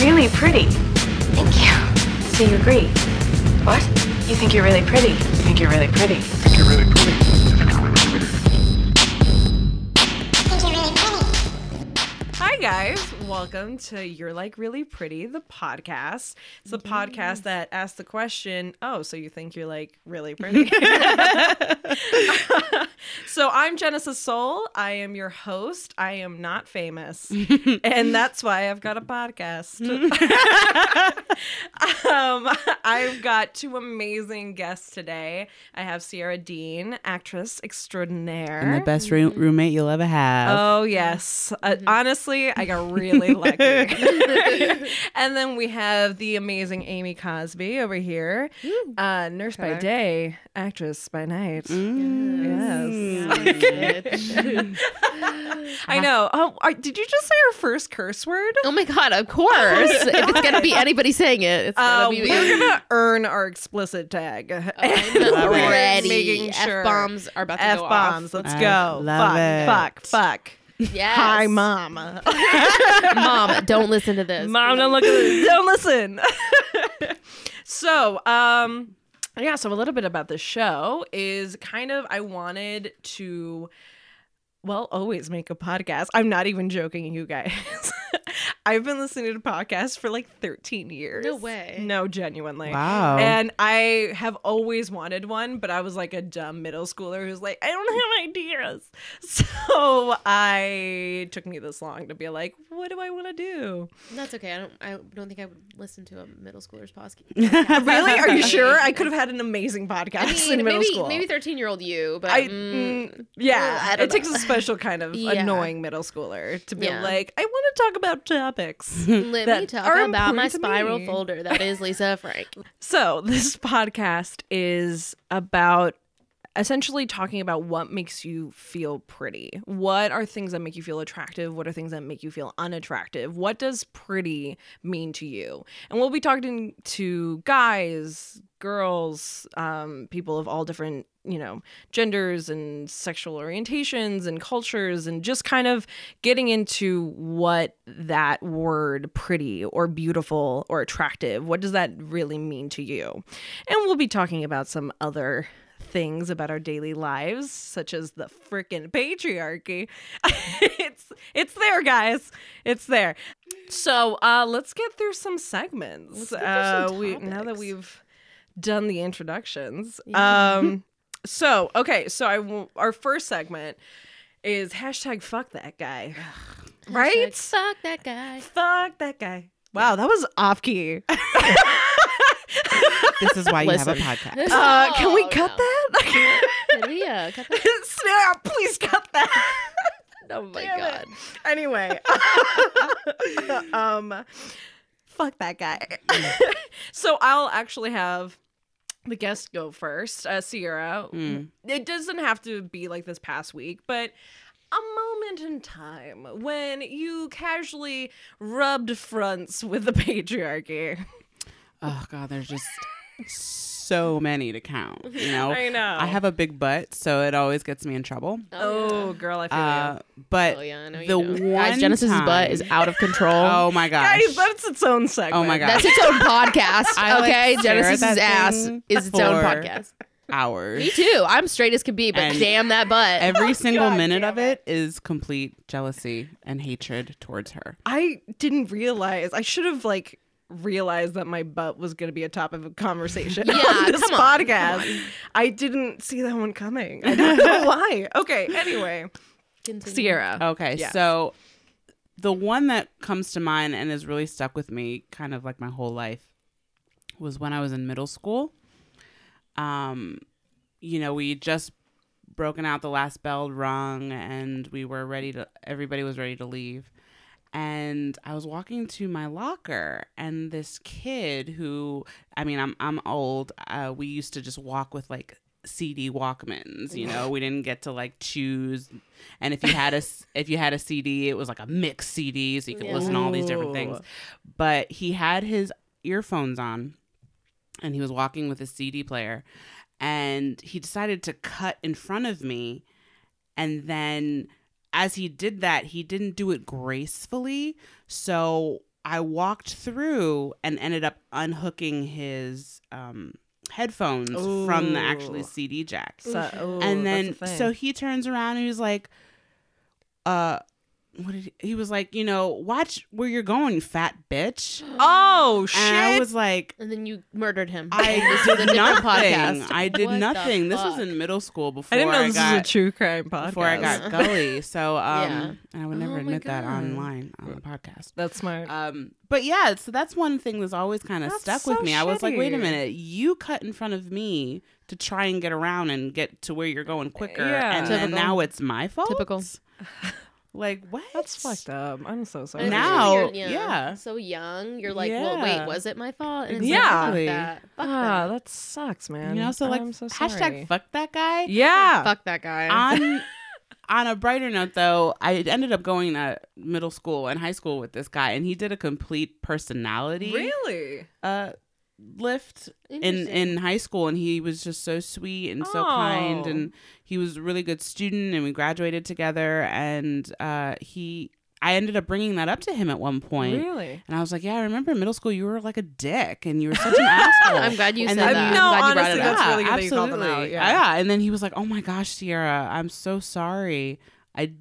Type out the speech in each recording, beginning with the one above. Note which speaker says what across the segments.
Speaker 1: really pretty.
Speaker 2: Thank you.
Speaker 1: So you agree?
Speaker 2: What?
Speaker 1: You think you're really pretty. You think you're really pretty.
Speaker 3: I think you're really pretty.
Speaker 4: Hi, guys. Welcome to You're Like Really Pretty, the podcast. It's the podcast that asks the question, Oh, so you think you're like really pretty? so I'm Genesis Soul. I am your host. I am not famous. and that's why I've got a podcast. um, I've got two amazing guests today. I have Sierra Dean, actress extraordinaire.
Speaker 5: And the best room- roommate you'll ever have.
Speaker 4: Oh yes. Uh, honestly, I got really lucky. and then we have the amazing Amy Cosby over here, uh, nurse by day, actress by night. Yes. I know. Oh, are, did you just say our first curse word?
Speaker 6: Oh my god, of course. if it's gonna be anybody saying it, it's gonna
Speaker 4: Uh,
Speaker 6: be
Speaker 4: we're gonna earn our explicit tag.
Speaker 6: I'm
Speaker 4: We're
Speaker 6: ready.
Speaker 4: making sure.
Speaker 6: F bombs are about to
Speaker 4: F
Speaker 6: go
Speaker 4: bombs.
Speaker 6: off.
Speaker 4: Let's
Speaker 5: I
Speaker 4: go.
Speaker 5: love
Speaker 4: fuck,
Speaker 5: it.
Speaker 4: fuck. Fuck.
Speaker 6: Yes.
Speaker 4: Hi, mom.
Speaker 6: Mom, don't listen to this.
Speaker 4: Mom, don't look at this. Don't listen. so, um, yeah, so a little bit about the show is kind of I wanted to well, always make a podcast. I'm not even joking, you guys. I've been listening to podcasts for like 13 years.
Speaker 6: No way.
Speaker 4: No, genuinely.
Speaker 5: Wow.
Speaker 4: And I have always wanted one, but I was like a dumb middle schooler who's like, I don't have ideas. So I took me this long to be like, what do I want to do?
Speaker 6: That's okay. I don't. I don't think I would listen to a middle schooler's podcast.
Speaker 4: Really? Are you sure? I could have had an amazing podcast
Speaker 6: I mean,
Speaker 4: in middle
Speaker 6: maybe
Speaker 4: school.
Speaker 6: maybe thirteen year old you, but
Speaker 4: I,
Speaker 6: mm,
Speaker 4: mm, yeah,
Speaker 6: I don't
Speaker 4: it takes a special kind of
Speaker 6: Yeah.
Speaker 4: annoying middle schooler to be
Speaker 6: Yeah.
Speaker 4: like, I want to talk about topics.
Speaker 6: let
Speaker 4: that
Speaker 6: me talk
Speaker 4: are
Speaker 6: about my spiral
Speaker 4: me.
Speaker 6: folder. That is Lisa Frank.
Speaker 4: So, this podcast is about essentially talking about what makes you feel pretty. What are things that make you feel attractive? What are things that make you feel unattractive? What does pretty mean to you? And we'll be talking to guys, girls, um, people of all different, you know, genders and sexual orientations and cultures, and just kind of getting into what that word pretty or beautiful or attractive, what does that really mean to you? And we'll be talking about some other things about our daily lives such as the freaking patriarchy. It's it's there guys. It's there. So uh let's get through some segments.
Speaker 6: Through
Speaker 4: uh
Speaker 6: some
Speaker 4: we now that we've done the introductions um so okay so i w- our first segment is hashtag fuck that guy. Right?
Speaker 6: Hashtag, Fuck that guy.
Speaker 4: fuck that guy. Wow that was off key
Speaker 5: this is why you have a podcast.
Speaker 4: uh can we cut that
Speaker 6: Can we uh, cut that?
Speaker 4: Snap, please cut that.
Speaker 6: Oh my
Speaker 4: Damn it.
Speaker 6: god.
Speaker 4: Anyway, um, fuck that guy. so I'll actually have the guest go first. Uh, Sierra.
Speaker 5: Mm.
Speaker 4: It doesn't have to be like this past week, but a moment in time when you casually rubbed fronts with the patriarchy.
Speaker 5: Oh god, there's just so many to count. You know,
Speaker 4: I know.
Speaker 5: I have a big butt, so it always gets me in trouble.
Speaker 4: Oh, girl, I feel
Speaker 5: Uh, but
Speaker 6: Oh yeah, I know you
Speaker 5: the
Speaker 6: do.
Speaker 5: one
Speaker 6: Guys, Genesis's
Speaker 5: time-
Speaker 6: butt is out of control.
Speaker 5: Oh my
Speaker 4: you.
Speaker 5: gosh.
Speaker 4: Guys, that's its own segment.
Speaker 5: Oh my God.
Speaker 6: That's its own podcast.
Speaker 5: I, like,
Speaker 6: okay,
Speaker 5: stare
Speaker 6: Genesis's ass is its own podcast.
Speaker 5: hours.
Speaker 6: Me too. I'm straight as can be, but
Speaker 5: And
Speaker 6: damn that butt.
Speaker 5: Every single
Speaker 4: God
Speaker 5: minute
Speaker 4: damn
Speaker 5: of it is complete jealousy and hatred towards her.
Speaker 4: I didn't realize. I should have like realized that my butt was going to be a topic of a conversation
Speaker 6: Yeah,
Speaker 4: on this
Speaker 6: come on, come
Speaker 4: podcast. I didn't see that one coming. I don't know why. Okay, anyway,
Speaker 6: Continue.
Speaker 4: Sierra.
Speaker 5: Okay,
Speaker 4: Yeah.
Speaker 5: so the one that comes to mind and has really stuck with me kind of like my whole life was when I was in middle school. Um, you know, we just broken out the last bell rung and we were ready to everybody was ready to leave. And I was walking to my locker and this kid who I mean I'm I'm old. Uh, we used to just walk with like CD Walkmans, you know. We didn't get to like choose and if you had a if you had a CD, it was like a mixed CD so you could listen to all these different things. But he had his earphones on and he was walking with his CD player and he decided to cut in front of me and then as he did that he didn't do it gracefully. So I walked through and ended up unhooking his um, headphones from the actually CD jack.
Speaker 4: So- oh,
Speaker 5: and then so he turns around and he's like, uh, what did he, he was like? You know, watch where you're going, fat bitch.
Speaker 4: oh shit!
Speaker 5: And I was like,
Speaker 6: And then you murdered him.
Speaker 5: I
Speaker 6: This a
Speaker 5: did nothing.
Speaker 6: podcast.
Speaker 5: I did
Speaker 6: What
Speaker 5: nothing. This was in middle school before
Speaker 4: I didn't know this
Speaker 5: got,
Speaker 4: was a true crime podcast.
Speaker 5: before I got gully. So um,
Speaker 6: Yeah.
Speaker 5: and I would never
Speaker 4: Oh my
Speaker 5: admit that online on the podcast.
Speaker 4: That's smart.
Speaker 5: Um, but yeah, so that's one thing that's always kind of stuck
Speaker 4: so
Speaker 5: with me. I was like, wait a minute, you cut in front of me to try and get around and get to where you're going quicker,
Speaker 4: Yeah.
Speaker 5: and then
Speaker 6: Typical.
Speaker 5: now it's my fault.
Speaker 6: Typical.
Speaker 5: Like what?
Speaker 4: That's fucked up. I'm so sorry.
Speaker 6: And
Speaker 5: Now-
Speaker 6: especially when you're,
Speaker 5: yeah.
Speaker 6: so young, you're like, well, wait, was it my fault? And
Speaker 5: Exactly.
Speaker 6: like, fuck that. Fuck
Speaker 4: Ah,
Speaker 6: that.
Speaker 4: that sucks, man.
Speaker 5: You know, so like
Speaker 4: I'm so sorry.
Speaker 5: hashtag fuck that guy.
Speaker 4: Yeah.
Speaker 6: Fuck that guy.
Speaker 5: on on a brighter note though i ended up going to middle school and high school with this guy and he did a complete personality
Speaker 4: Really?
Speaker 5: uh lift in in high school and he was just so sweet and so kind
Speaker 4: Oh.
Speaker 5: and he was a really good student and we graduated together and uh he i ended up bringing that up to him at one point
Speaker 4: Really?
Speaker 5: and i was like yeah i remember in middle school you were like a dick and you were such an asshole
Speaker 6: I'm glad you
Speaker 5: And
Speaker 6: said
Speaker 5: then-
Speaker 6: that.
Speaker 4: No,
Speaker 6: I'm glad you brought
Speaker 4: honestly,
Speaker 6: it up.
Speaker 4: that's really good that you called them out, yeah.
Speaker 5: And then he was like, "Oh my gosh, Sierra, I'm so sorry. I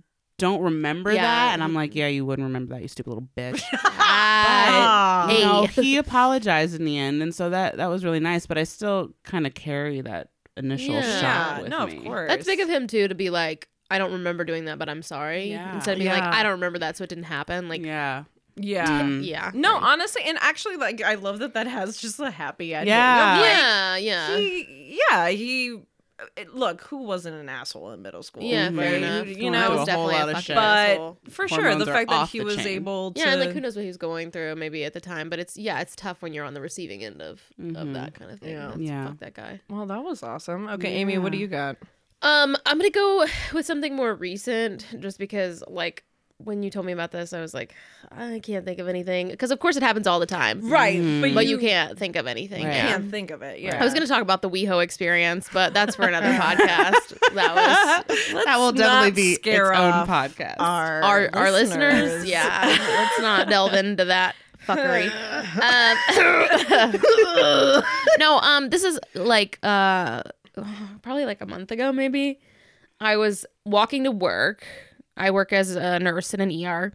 Speaker 5: don't remember
Speaker 6: Yeah.
Speaker 5: that." And I'm like, "Yeah, you wouldn't remember that, you stupid little bitch."
Speaker 6: Ah,
Speaker 5: you know, he apologized in the end, and so that that was really nice. But I still kind of carry that initial
Speaker 6: Yeah.
Speaker 5: shock
Speaker 4: Yeah.
Speaker 5: with
Speaker 4: No,
Speaker 5: me.
Speaker 4: of course.
Speaker 6: That's big of him too to be like, I don't remember doing that, but I'm sorry.
Speaker 5: Yeah.
Speaker 6: Instead of being like, I don't remember that, so it didn't happen. Like,
Speaker 5: yeah,
Speaker 4: Yeah.
Speaker 5: Mm.
Speaker 6: yeah.
Speaker 4: No, honestly, and actually, like, I love that that has just a happy ending.
Speaker 5: Yeah.
Speaker 4: Like,
Speaker 6: yeah, yeah.
Speaker 4: He, yeah, he. It- Look, who wasn't an asshole in middle school?
Speaker 6: yeah, fair enough.
Speaker 4: You
Speaker 5: Going
Speaker 4: know,
Speaker 5: through
Speaker 6: was
Speaker 5: a
Speaker 6: definitely
Speaker 5: lot
Speaker 6: a
Speaker 5: of
Speaker 6: fucking
Speaker 5: shit.
Speaker 4: but
Speaker 6: asshole.
Speaker 4: for sure, the fact that he was
Speaker 5: chain.
Speaker 4: able to.
Speaker 6: Yeah, and like who knows what he was going through maybe at the time, but it's yeah, it's tough when you're on the receiving end of of
Speaker 5: Mhm.
Speaker 6: that kind of thing.
Speaker 4: Yeah.
Speaker 6: That's,
Speaker 5: Yeah.
Speaker 6: Fuck that guy.
Speaker 4: Well, that was awesome. Okay, Amy, what do you got?
Speaker 6: Um, I'm gonna go with something more recent, just because like when you told me about this, I was like, I can't think of anything because of course it happens all the time,
Speaker 4: Right,
Speaker 5: Mhm.
Speaker 6: But you can't think of anything.
Speaker 5: Right.
Speaker 6: Yeah.
Speaker 4: can't think of it. Yeah,
Speaker 6: I was gonna talk about the WeHo experience, but that's for another podcast. That was
Speaker 5: that will definitely be
Speaker 4: scare
Speaker 5: its own podcast.
Speaker 4: our
Speaker 6: our our listeners. Yeah, let's not delve into that fuckery. Um, no, um, this is like uh, probably like a month ago, maybe. I was walking to work. I work as a nurse in an ER.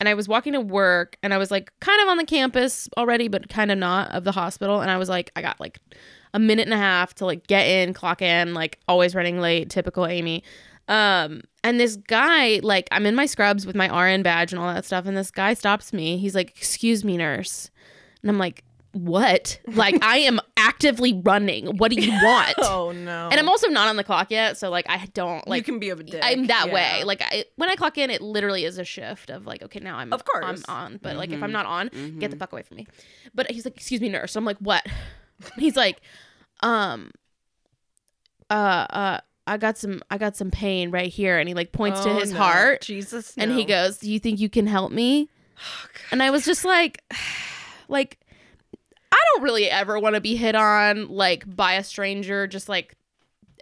Speaker 6: And I was walking to work and I was like kind of on the campus already, but kind of not of the hospital. And I was like, I got like a minute and a half to like get in, clock in, like always running late, typical Amy. Um, and this guy, like, I'm in my scrubs with my RN badge and all that stuff, and this guy stops me. He's like, "Excuse me, nurse," and I'm like, "What? Like, I am actively running. What do you want?"
Speaker 4: Oh no!
Speaker 6: And I'm also not on the clock yet, so like, I don't like.
Speaker 4: you can be of a dick.
Speaker 6: I'm that
Speaker 4: yeah.
Speaker 6: way. Like, I, when I clock in, it literally is a shift of like, okay, now I'm
Speaker 4: Of course.
Speaker 6: I'm on, but like, if. I'm not on,
Speaker 5: Mhm.
Speaker 6: get the fuck away from me. But he's like, excuse me, nurse. I'm like, what? he's like, um, uh, uh, I got some, I got some pain right here, and he like points to
Speaker 4: Oh,
Speaker 6: his
Speaker 4: no.
Speaker 6: heart,
Speaker 4: Jesus,
Speaker 6: and he goes, "Do you think you can help me?" And I was just like, like, I don't really ever want to be hit on like by a stranger, just like.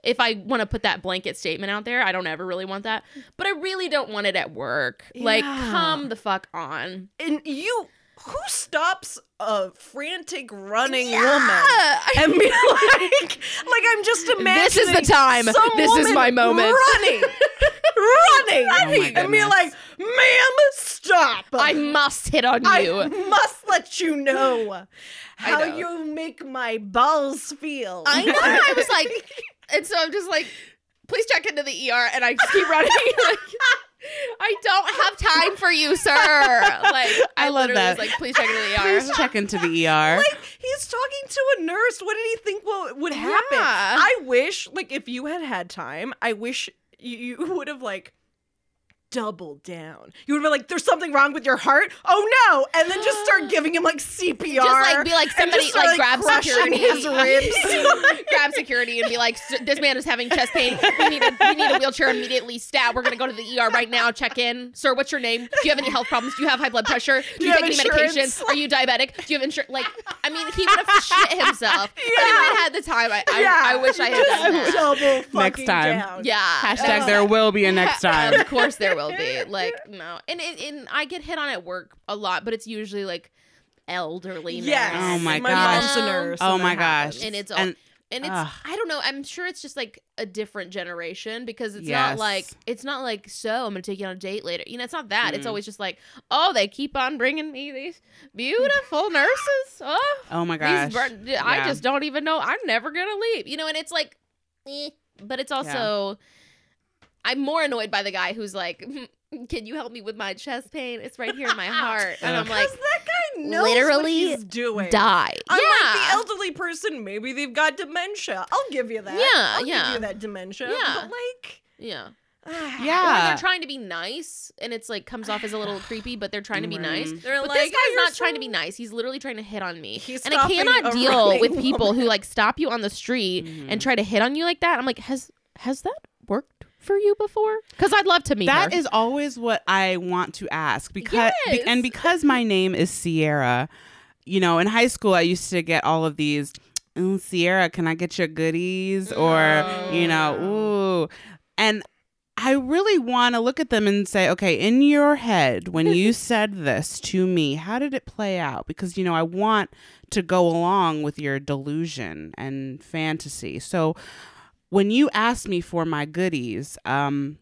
Speaker 6: If I want to put that blanket statement out there, I don't ever really want that. But I really don't want it at work. Like, come the fuck on.
Speaker 4: and you. Who stops a frantic running
Speaker 6: Yeah.
Speaker 4: woman and be like, like I'm just imagining
Speaker 6: This is the time. This is my moment.
Speaker 4: Running, running,
Speaker 5: Oh my
Speaker 4: and be like, "Ma'am, stop!
Speaker 6: I must hit on you.
Speaker 4: I must let you know how
Speaker 6: know.
Speaker 4: you make my balls feel."
Speaker 6: I know. I was like, and so I'm just like, please check into the ER, and I just keep running. like, I don't have time for you, sir. Like, I,
Speaker 5: I love
Speaker 6: literally
Speaker 5: that.
Speaker 6: was like, please check into the ER.
Speaker 5: Please check into the ER.
Speaker 4: like he's talking to a nurse. What did he think what would happen?
Speaker 6: Yeah.
Speaker 4: I wish, like, if you had had time, I wish you, you would have like doubled down. You would have been like, "There's something wrong with your heart." Oh no! And then just start giving him like CPR.
Speaker 6: Just like be like somebody
Speaker 4: just start,
Speaker 6: like, grab security,
Speaker 4: his ribs.
Speaker 6: grab security, and be like, "This man is having chest pain. We need a we need a wheelchair immediately. Stat. We're gonna go to the ER right now. Check in, sir. What's your name? Do you have any health problems? Do you have high blood pressure? Do, you,
Speaker 4: you
Speaker 6: take any medication?
Speaker 4: insurance?
Speaker 6: Are you diabetic? Do you have insurance? Like, I mean, he would have shit himself. Yeah. But if I had the time, I I, I wish I had
Speaker 4: just
Speaker 6: done that.
Speaker 4: double fucking
Speaker 5: Next time.
Speaker 4: down.
Speaker 6: Yeah.
Speaker 5: Hashtag
Speaker 6: Uh,
Speaker 5: there will be a next time.
Speaker 6: Of course there well be. Like no, and and, and I get hit on at work a lot, but it's usually like elderly.
Speaker 4: Yes.
Speaker 6: men.
Speaker 5: Oh my
Speaker 4: my
Speaker 5: gosh.
Speaker 4: mom's a nurse.
Speaker 5: Oh my gosh.
Speaker 4: happens.
Speaker 6: and it's all,
Speaker 5: And-
Speaker 6: and, it's
Speaker 5: Ugh.
Speaker 6: I don't know. I'm sure it's just like a different generation because it's
Speaker 5: Yes.
Speaker 6: not like it's not like so I'm gonna take you on a date later. You know, it's not that. It's
Speaker 5: Mm.
Speaker 6: always just like oh they keep on bringing me these beautiful nurses. Oh,
Speaker 5: Oh my
Speaker 6: these
Speaker 5: gosh.
Speaker 6: bur- I just don't even know. I'm never gonna leave. You know, and it's like, eh. but it's also I'm more annoyed by the guy who's like. Can you help me with my chest pain? It's right here in my heart, and I'm like,
Speaker 4: Because that guy knows
Speaker 6: literally
Speaker 4: what he's doing.
Speaker 6: die.
Speaker 4: Unlike
Speaker 6: yeah,
Speaker 4: the elderly person, maybe they've got dementia. I'll give you that.
Speaker 6: Yeah,
Speaker 4: I'll
Speaker 6: yeah.
Speaker 4: give you that dementia.
Speaker 6: Yeah.
Speaker 4: But like,
Speaker 6: yeah. Or
Speaker 5: Yeah.
Speaker 6: they're trying to be nice, and it's like comes off as a little creepy, but they're trying to be nice.
Speaker 5: Mm.
Speaker 4: they're
Speaker 6: But
Speaker 4: like,
Speaker 6: this guy's
Speaker 4: "Oh, you're
Speaker 6: not trying to be nice. He's literally trying to hit on me.
Speaker 4: He's
Speaker 6: and I cannot deal with people who like stop you on the street
Speaker 5: Mhm.
Speaker 6: and try to hit on you like that. I'm like, has has that worked for you before? Because I'd love to meet
Speaker 5: That
Speaker 6: her.
Speaker 5: is always what I want to ask because be- and because my name is Sierra, you know, in high school I used to get all of these "Ooh, Sierra, can I get your goodies? Or, you know, oh, ooh. And I really want to look at them and say, okay, in your head, when you said this to me, how did it play out? Because, you know, I want to go along with your delusion and fantasy. So when you asked me for my goodies, um,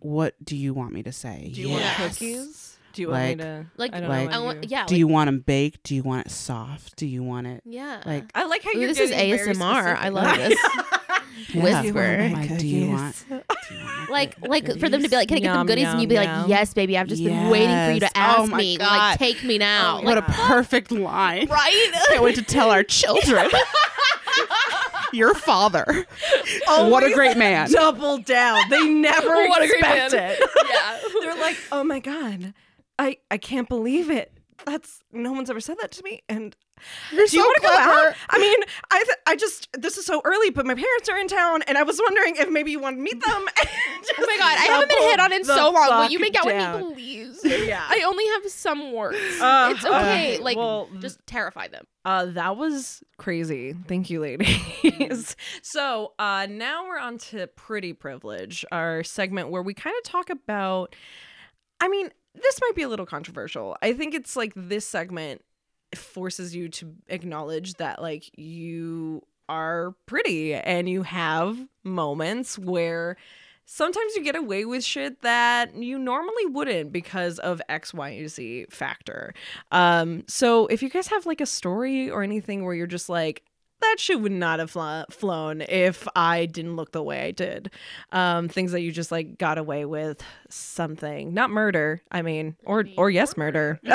Speaker 5: what do you want me to say?
Speaker 4: Do you
Speaker 6: Yes.
Speaker 4: want cookies? Do you
Speaker 5: Like-
Speaker 4: want me to?
Speaker 6: like,
Speaker 4: I don't
Speaker 5: like-
Speaker 4: know.
Speaker 6: I want,
Speaker 4: you-
Speaker 6: yeah,
Speaker 5: Do
Speaker 6: like-
Speaker 5: you want them baked? Do you want it soft? Do you want it
Speaker 6: yeah.
Speaker 5: like
Speaker 4: I like how
Speaker 6: Ooh,
Speaker 4: you're
Speaker 6: this is ASMR. I love this.
Speaker 5: Yeah.
Speaker 6: Whisper.
Speaker 5: Like, do you want? Do you want my
Speaker 6: like
Speaker 5: good-
Speaker 6: like for them to be like, can I get them
Speaker 4: Yum,
Speaker 6: goodies? and you'd be
Speaker 4: yum,
Speaker 6: like, yes, baby. I've just been waiting for you to ask
Speaker 5: Oh my
Speaker 6: me.
Speaker 5: God.
Speaker 6: Like, take me now.
Speaker 4: Oh,
Speaker 6: like,
Speaker 5: What a perfect line!
Speaker 6: right?
Speaker 5: Can't wait to tell our children. Your father. what a great man.
Speaker 4: Double down. They never
Speaker 6: What
Speaker 4: expect it.
Speaker 6: yeah.
Speaker 4: They're like, oh my god, I I can't believe it. That's no one's ever said that to me. And
Speaker 5: You're
Speaker 4: do you
Speaker 5: so
Speaker 4: want to go out? I mean, I th- I just this is so early, but my parents are in town, and I was wondering if maybe you want to meet them.
Speaker 6: Oh my god, I haven't been hit on in so long. Will you make out
Speaker 4: down.
Speaker 6: with me, please?
Speaker 4: Yeah.
Speaker 6: I only have some words.
Speaker 4: Uh,
Speaker 6: it's okay.
Speaker 4: okay,
Speaker 6: Like,
Speaker 4: well,
Speaker 6: just terrify them.
Speaker 4: Uh, that was crazy. Thank you, ladies. so uh, now we're on to Pretty Privilege, our segment where we kind of talk about. I mean, this might be a little controversial. I think it's like this segment forces you to acknowledge that, like, you are pretty and you have moments where sometimes you get away with shit that you normally wouldn't because of X, Y, and Z factor. Um, so if you guys have like a story or anything where you're just like, that shit would not have fl- flown if I didn't look the way I did. Um, things that you just like got away with something, not murder. I mean, or or yes, murder.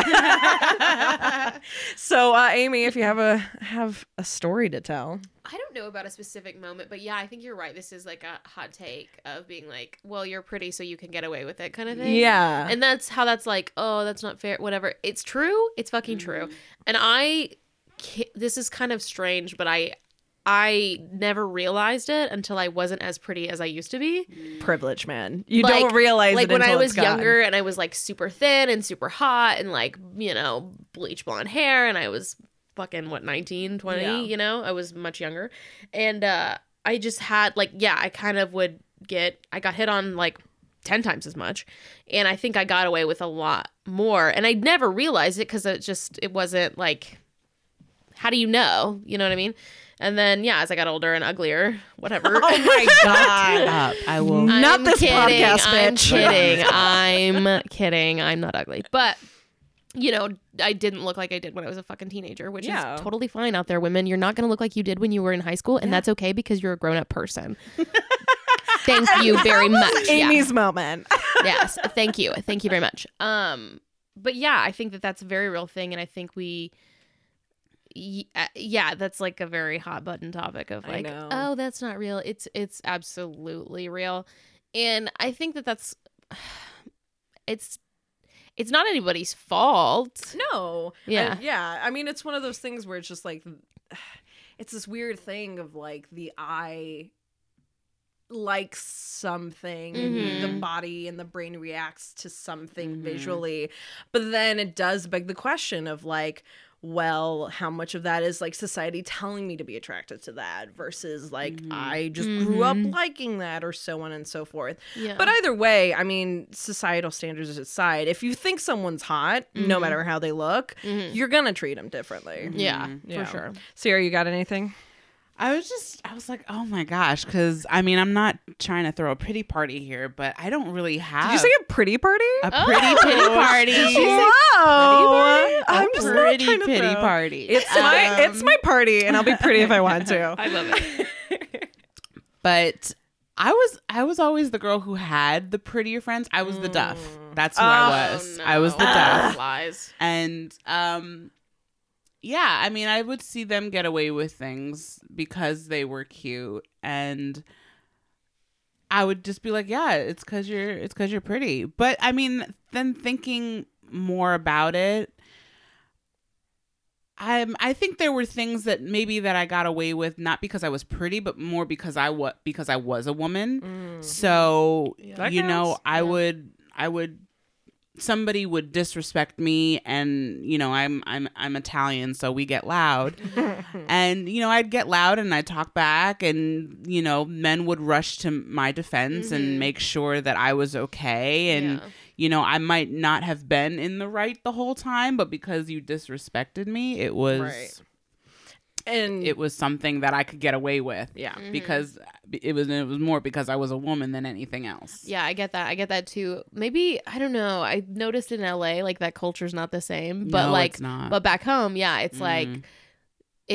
Speaker 4: so, uh, Amy, if you have a have a story to tell,
Speaker 6: I don't know about a specific moment, but yeah, I think you're right. This is like a hot take of being like, well, you're pretty, so you can get away with it, kind of thing.
Speaker 4: yeah,
Speaker 6: And that's how that's like, oh, that's not fair, whatever. It's true. It's fucking true. And I, ca- this is kind of strange, but I, I never realized it until I wasn't as pretty as I used to be.
Speaker 4: privilege, man. You
Speaker 6: Like-
Speaker 4: don't realize
Speaker 6: like
Speaker 4: it
Speaker 6: when I was younger and I was like super thin and super hot and like, you know, bleach blonde hair and I was fucking what 19, 20,
Speaker 4: Yeah.
Speaker 6: you know? I was much younger. And uh I just had like yeah, I kind of would get I got hit on like 10 times as much and I think I got away with a lot more and I never realized it cuz it just it wasn't like how do you know? You know what I mean? And then yeah, as I got older and uglier, whatever.
Speaker 4: Oh my god.
Speaker 5: Up. I will.
Speaker 4: Not
Speaker 6: I'm
Speaker 4: this
Speaker 6: kidding.
Speaker 4: podcast,
Speaker 6: I'm kidding. I'm kidding. I'm not ugly. But you know, I didn't look like I did when I was a fucking teenager, which
Speaker 4: Yeah.
Speaker 6: is totally fine out there, women. You're not going to look like you did when you were in high school, and that's okay because you're a grown up person. Thank you very much. Yeah.
Speaker 4: Amy's moment.
Speaker 6: yes, thank you, thank you very much. Um, but yeah, I think that that's a very real thing, and I think we. Uh, Yeah, that's like a very hot button topic of like, oh, that's not real. It's it's absolutely real, and I think that that's it's it's not anybody's fault.
Speaker 4: No.
Speaker 6: Yeah.
Speaker 4: I- yeah. I mean, it's one of those things where it's just like, it's this weird thing of like the eye likes something and the body and the brain reacts to something
Speaker 5: Mhm.
Speaker 4: visually but then it does beg the question of like well, how much of that is like society telling me to be attracted to that versus like mm-hmm. I just grew up mm-hmm. liking that or so on and so forth.
Speaker 6: Yeah.
Speaker 4: But either way, I mean, societal standards aside, if you think someone's hot, no mm-hmm. matter how they look, you're going to treat them differently.
Speaker 6: yeah,
Speaker 4: Yeah.
Speaker 6: for sure.
Speaker 4: Sarah, you got anything?
Speaker 5: I was just, I was like, oh my gosh, because I mean, I'm not trying to throw a pretty party here, but I don't really have
Speaker 4: Did you say a pretty party?
Speaker 5: a pretty pity party.
Speaker 4: Whoa! I'm
Speaker 5: A
Speaker 4: just
Speaker 5: pretty
Speaker 4: trying to
Speaker 5: pity
Speaker 4: throw-
Speaker 5: party.
Speaker 4: It's my it's my party, and I'll be pretty if I want to.
Speaker 6: I love it.
Speaker 5: but I was I was always the girl who had the prettier friends. I was the duff. That's who
Speaker 4: Oh,
Speaker 5: I was. I was the duff.
Speaker 6: Lies.
Speaker 5: And um yeah, I mean I would see them get away with things because they were cute and I would just be like, yeah, it's cuz you're it's cuz you're pretty. But I mean, then thinking more about it, I'm I think there were things that maybe that I got away with not because I was pretty, but more because I was because I was a woman. Mm-hmm. So
Speaker 4: That
Speaker 5: you know,
Speaker 4: counts.
Speaker 5: I would I would somebody would disrespect me and you know I'm I'm I'm Italian so we get loud and you know I'd get loud and I'd talk back and you know men would rush to my defense and mm-hmm. make sure that I was okay and
Speaker 6: Yeah.
Speaker 5: you know I might not have been in the right the whole time but because you disrespected me it was
Speaker 4: Right. And
Speaker 5: it was something that I could get away with
Speaker 4: yeah,
Speaker 5: because it was it was more because I was a woman than anything else
Speaker 6: Yeah, I get that. I get that too. Maybe I don't know. I noticed in LA like that culture's not the same, but
Speaker 5: No,
Speaker 6: like,
Speaker 5: it's not.
Speaker 6: but back home, yeah, it's like
Speaker 5: Mm.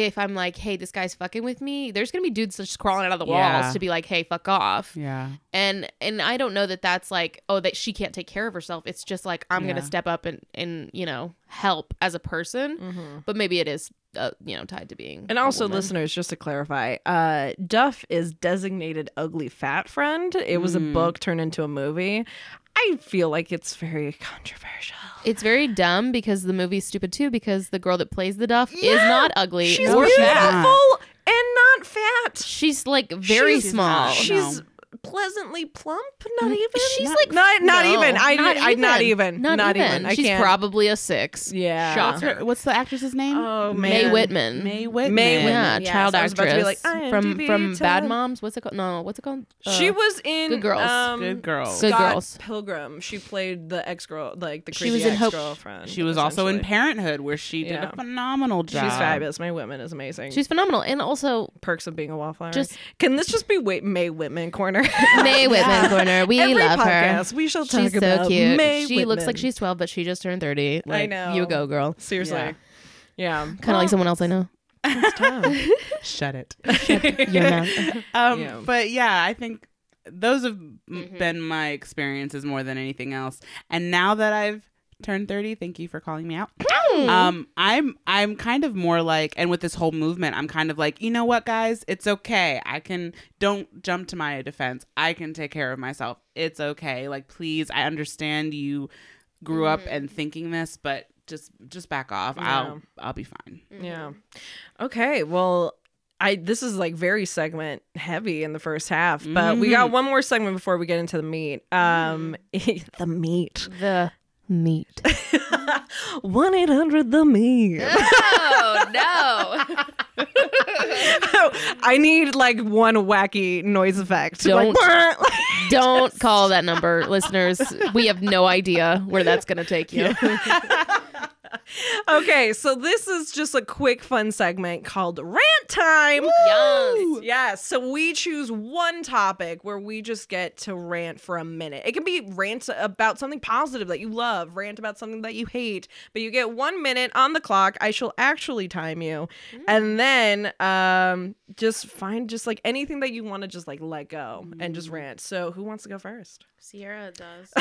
Speaker 6: If I'm like, hey, this guy's fucking with me, there's gonna be dudes just crawling out of the
Speaker 5: Yeah.
Speaker 6: walls to be like, hey, fuck off.
Speaker 5: yeah
Speaker 6: And and I don't know that that's like, oh, that she can't take care of herself. It's just like I'm
Speaker 5: Yeah.
Speaker 6: gonna step up and and you know help as a person. But maybe it is, uh, you know, tied to being.
Speaker 4: And
Speaker 6: a
Speaker 4: also,
Speaker 6: woman.
Speaker 4: listeners, just to clarify, uh, Duff is designated ugly fat friend. It was a
Speaker 5: Mm.
Speaker 4: book turned into a movie. I feel like it's very controversial.
Speaker 6: It's very dumb because the movie's stupid too. Because the girl that plays the Duff is not ugly.
Speaker 4: She's
Speaker 6: nor
Speaker 4: beautiful
Speaker 6: fat.
Speaker 4: and not fat.
Speaker 6: She's like very
Speaker 4: She's
Speaker 6: small.
Speaker 4: She's
Speaker 5: No.
Speaker 4: Pleasantly plump. Not even.
Speaker 6: She's
Speaker 4: Not-
Speaker 6: like
Speaker 4: not not
Speaker 6: no,
Speaker 4: even. I I not even.
Speaker 6: Not,
Speaker 4: Not
Speaker 6: even.
Speaker 4: even. I
Speaker 6: She's
Speaker 4: can't.
Speaker 6: probably a six.
Speaker 4: Yeah.
Speaker 5: what's,
Speaker 6: Shocker.
Speaker 5: her, what's the actress's name
Speaker 4: Oh man.
Speaker 6: May Whitman.
Speaker 5: May Whitman
Speaker 4: May Whitman.
Speaker 6: Yeah,
Speaker 4: yes,
Speaker 6: child
Speaker 4: I was about
Speaker 6: actress
Speaker 4: to be like,
Speaker 6: from
Speaker 4: IMDb
Speaker 6: from Bad
Speaker 4: 10.
Speaker 6: Moms. What's it called? No, what's it called?
Speaker 4: She
Speaker 6: Uh,
Speaker 4: was in
Speaker 6: Good Girls.
Speaker 4: Um,
Speaker 5: Good Girls.
Speaker 6: Good
Speaker 4: Scott
Speaker 6: Girls.
Speaker 4: Pilgrim. She played the ex girl, like the
Speaker 6: She was in Hope-
Speaker 4: ex-girlfriend.
Speaker 5: She was also in. Parenthood, where she did
Speaker 4: Yeah.
Speaker 5: a phenomenal job.
Speaker 4: She's fabulous. May Whitman is amazing.
Speaker 6: She's phenomenal, and also
Speaker 4: perks of being a wallflower.
Speaker 6: Just-
Speaker 4: can this just be Wait May Whitman corner?
Speaker 6: May Whitman corner. We
Speaker 4: Every
Speaker 6: love
Speaker 4: podcast,
Speaker 6: her.
Speaker 4: we shall talk
Speaker 6: She's so cute.
Speaker 4: May
Speaker 6: she looks like she's twelve, but she just turned thirty. Like,
Speaker 4: know.
Speaker 6: You go, girl.
Speaker 4: Seriously.
Speaker 5: Yeah.
Speaker 4: Yeah.
Speaker 6: Kind of like someone else I know.
Speaker 5: Shut it.
Speaker 6: Shut Your mouth.
Speaker 5: Um,
Speaker 4: Yeah.
Speaker 5: But yeah, I think those have m been my experiences more than anything else. And now that I've turned 30, thank you for calling me out. Um, I'm I'm kind of more like, and with this whole movement, I'm kind of like, you know what, guys, it's okay. I can don't jump to my defense. I can take care of myself. It's okay. Like, please, I understand you grew up and thinking this, but just just back off. I'll I'll be fine.
Speaker 4: Yeah. Okay. Well, I this is like very segment heavy in the first half, but we got one more segment before we get into the meat. Um, the meat.
Speaker 6: The meat.
Speaker 4: One eight hundred the meat.
Speaker 6: oh no!
Speaker 4: I need like one wacky noise effect.
Speaker 6: Don't.
Speaker 4: Like,
Speaker 6: Don't call that number, listeners. We have no idea where that's going to take you.
Speaker 4: Okay, so this is just a quick fun segment called Rant Time.
Speaker 6: Yes.
Speaker 4: Yes. So we choose one topic where we just get to rant for a minute. It can be rant about something positive that you love, rant about something that you hate, but you get one minute on the clock. I shall actually time you. And then um just find just like anything that you want to just like let go and just rant. So who wants to go first?
Speaker 6: Sierra does.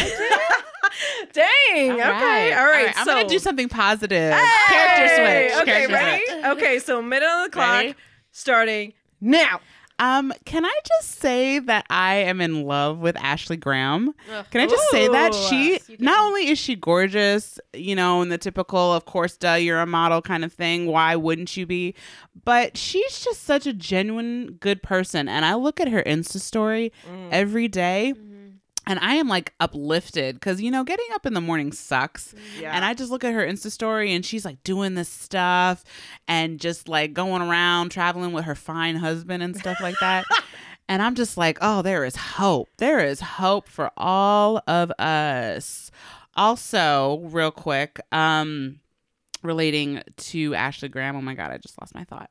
Speaker 4: Dang. okay. All right.
Speaker 5: I'm
Speaker 4: so
Speaker 5: gonna do something positive.
Speaker 4: Hey!
Speaker 5: Character switch.
Speaker 4: Okay,
Speaker 5: Character
Speaker 4: ready?
Speaker 5: switch.
Speaker 4: Okay, so minute on the clock
Speaker 5: Ready?
Speaker 4: starting now.
Speaker 5: Um, can I just say that I am in love with Ashley Graham? Can I just say that she not only is she gorgeous, you know, in the typical, of course, duh, you're a model kind of thing. Why wouldn't you be? But she's just such a genuine good person, and I look at her Insta story every day, And I am like uplifted because, you know, getting up in the morning sucks.
Speaker 4: Yeah.
Speaker 5: And I just look at her Insta story and she's like doing this stuff and just like going around traveling with her fine husband and stuff like that. and I'm just like, oh, there is hope. There is hope for all of us. Also, real quick, um, relating to Ashley Graham. Oh my God, I just lost my thought.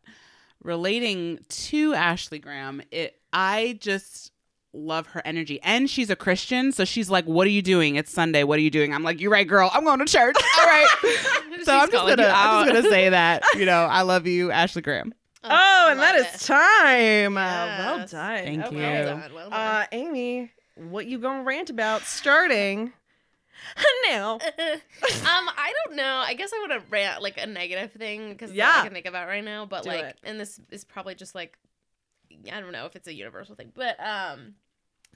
Speaker 5: Relating to Ashley Graham, it I just love her energy. And she's a Christian, so she's like, What are you doing? It's Sunday. What are you doing? I'm like, You're right, girl. I'm going to church. All right. so I'm just gonna I'm just gonna say that. You know, I love you, Ashley Graham.
Speaker 4: Oh, and that
Speaker 6: love
Speaker 4: is
Speaker 6: it.
Speaker 4: time. Uh, well
Speaker 6: Yes.
Speaker 4: done.
Speaker 5: Thank
Speaker 4: Okay.
Speaker 5: you.
Speaker 6: Well done, well done.
Speaker 4: Uh, Amy, what you gonna rant about starting now?
Speaker 6: um, I don't know. I guess I would have rant like a negative thing because yeah.
Speaker 4: Yeah.
Speaker 6: I can think about right now. But
Speaker 4: Do
Speaker 6: like,
Speaker 4: it.
Speaker 6: and this is probably just like, I don't know if it's a universal thing, but um,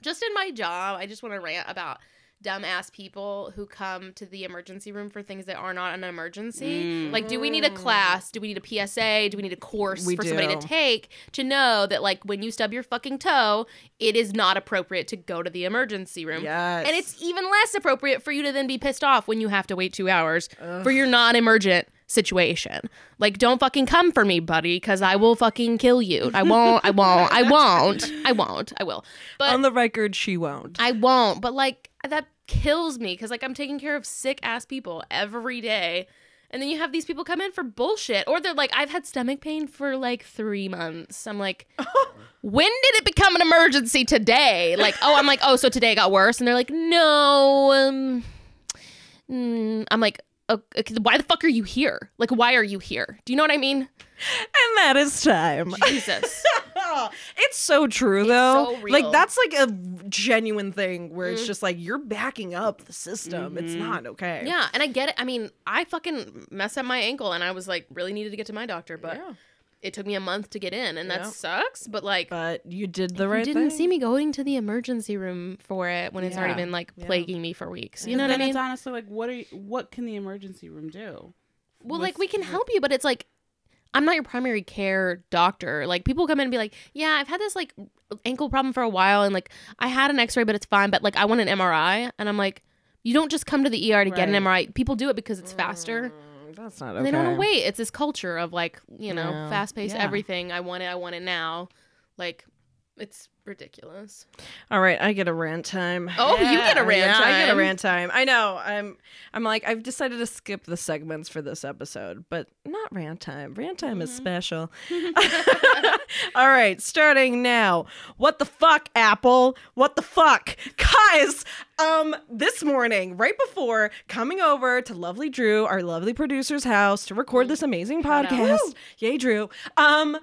Speaker 6: just in my job, I just want to rant about dumbass people who come to the emergency room for things that are not an emergency.
Speaker 5: Mm.
Speaker 6: Like, do we need a class? Do we need a PSA? Do we need a course
Speaker 4: We
Speaker 6: for somebody to take to know that like when you stub your fucking toe, it is not appropriate to go to the emergency room?
Speaker 4: Yes.
Speaker 6: And it's even less appropriate for you to then be pissed off when you have to wait two hours for your non emergent situation. Like, don't fucking come for me, buddy, because I will fucking kill you. I won't, I won't, I won't, I won't, I will. But
Speaker 4: on the record, she won't.
Speaker 6: I won't. But like, that kills me because like I'm taking care of sick ass people every day. And then you have these people come in for bullshit. Or they're like, I've had stomach pain for like three months. I'm like, when did it become an emergency today? Like, oh, I'm like, oh, so today it got worse. And they're like, no. Um, mm. I'm like, why the fuck are you here? Like, why are you here? Do you know what I mean?
Speaker 4: and that is time.
Speaker 6: Jesus.
Speaker 4: it's so true though.
Speaker 6: so
Speaker 4: Like.
Speaker 6: Mm-hmm.
Speaker 4: that's like a genuine thing where it's just like you're backing up the system. It's not okay.
Speaker 6: yeah. And I get it. I mean, I fucking messed up my ankle and I was like, really needed to get to my doctor. But
Speaker 4: Yeah.
Speaker 6: It took me a month to get in. And that
Speaker 4: Yeah.
Speaker 6: sucks. But like,
Speaker 4: But you did the right.
Speaker 6: you
Speaker 4: right
Speaker 6: didn't
Speaker 4: thing.
Speaker 6: see me going to the emergency room for it when it's already been like
Speaker 4: Yeah.
Speaker 6: plaguing me for weeks. You know what I mean?
Speaker 5: it's honestly like, what are you, what can the emergency room do?
Speaker 6: Well,
Speaker 5: What's-
Speaker 6: like we can help you, but it's like I'm not your primary care doctor. Like people come in and be like, "Yeah, I've had this like ankle problem for a while, and like I had an X-ray, but it's fine. But like I want an MRI," and I'm like, "You don't just come to the ER to get an MRI. People do it because it's faster.
Speaker 4: Mm, That's not okay.
Speaker 6: They don't want to wait. It's this culture of like you know
Speaker 4: Yeah.
Speaker 6: fast-paced
Speaker 5: Yeah.
Speaker 6: everything. I want it. I want it now. Like it's ridiculous.
Speaker 4: All right, I get a rant time.
Speaker 6: Oh, you get a rant
Speaker 4: yeah, I get a rant time. I know. I'm I'm like I've decided to skip the segments for this episode, but not rant time. Rant time
Speaker 6: Mm-hmm.
Speaker 4: is special. All right, starting now. What the fuck, Apple? What the fuck? Guys, um this morning, right before coming over to lovely Drew, our lovely producer's house to record this amazing podcast. Yay, Drew. Um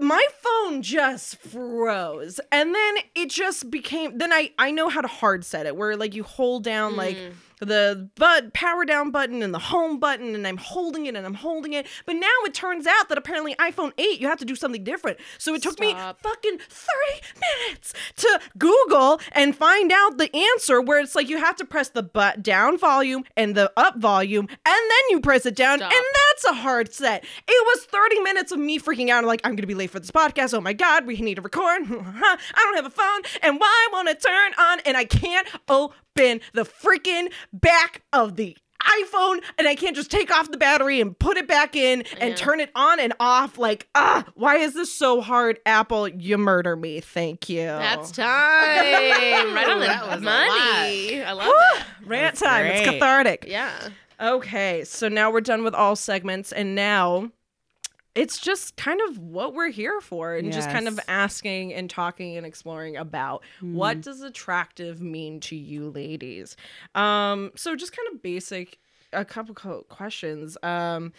Speaker 4: my phone just froze and then it just became then i i know how to hard set it where like you hold down like
Speaker 6: Mm.
Speaker 4: The but power down button and the home button and i'm holding it and i'm holding it but now it turns out that apparently iphone 8 you have to do something different so it took me fucking 30 minutes to google and find out the answer where it's like you have to press the but down volume and the up volume and then you press it down
Speaker 6: Stop.
Speaker 4: and that's a hard set. It was 30 minutes of me freaking out. I'm like, I'm gonna be late for this podcast. Oh my god, we need to record. I don't have a phone, and why won't it turn on? And I can't open the freaking back of the iPhone, and I can't just take off the battery and put it back in and
Speaker 6: Yeah.
Speaker 4: turn it on and off. Like, ah, why is this so hard? Apple, you murder me. Thank you.
Speaker 6: That's time. right on
Speaker 5: That
Speaker 6: the
Speaker 5: was a
Speaker 6: money. I love
Speaker 4: Whew,
Speaker 6: that.
Speaker 4: rant
Speaker 5: That's
Speaker 4: time. It's cathartic.
Speaker 6: Yeah.
Speaker 4: Okay, so now we're done with all segments, and now it's just kind of what we're here for, and just kind of asking and talking and exploring about what does attractive mean to you, ladies. Um, so just kind of basic, a couple co- questions. Um,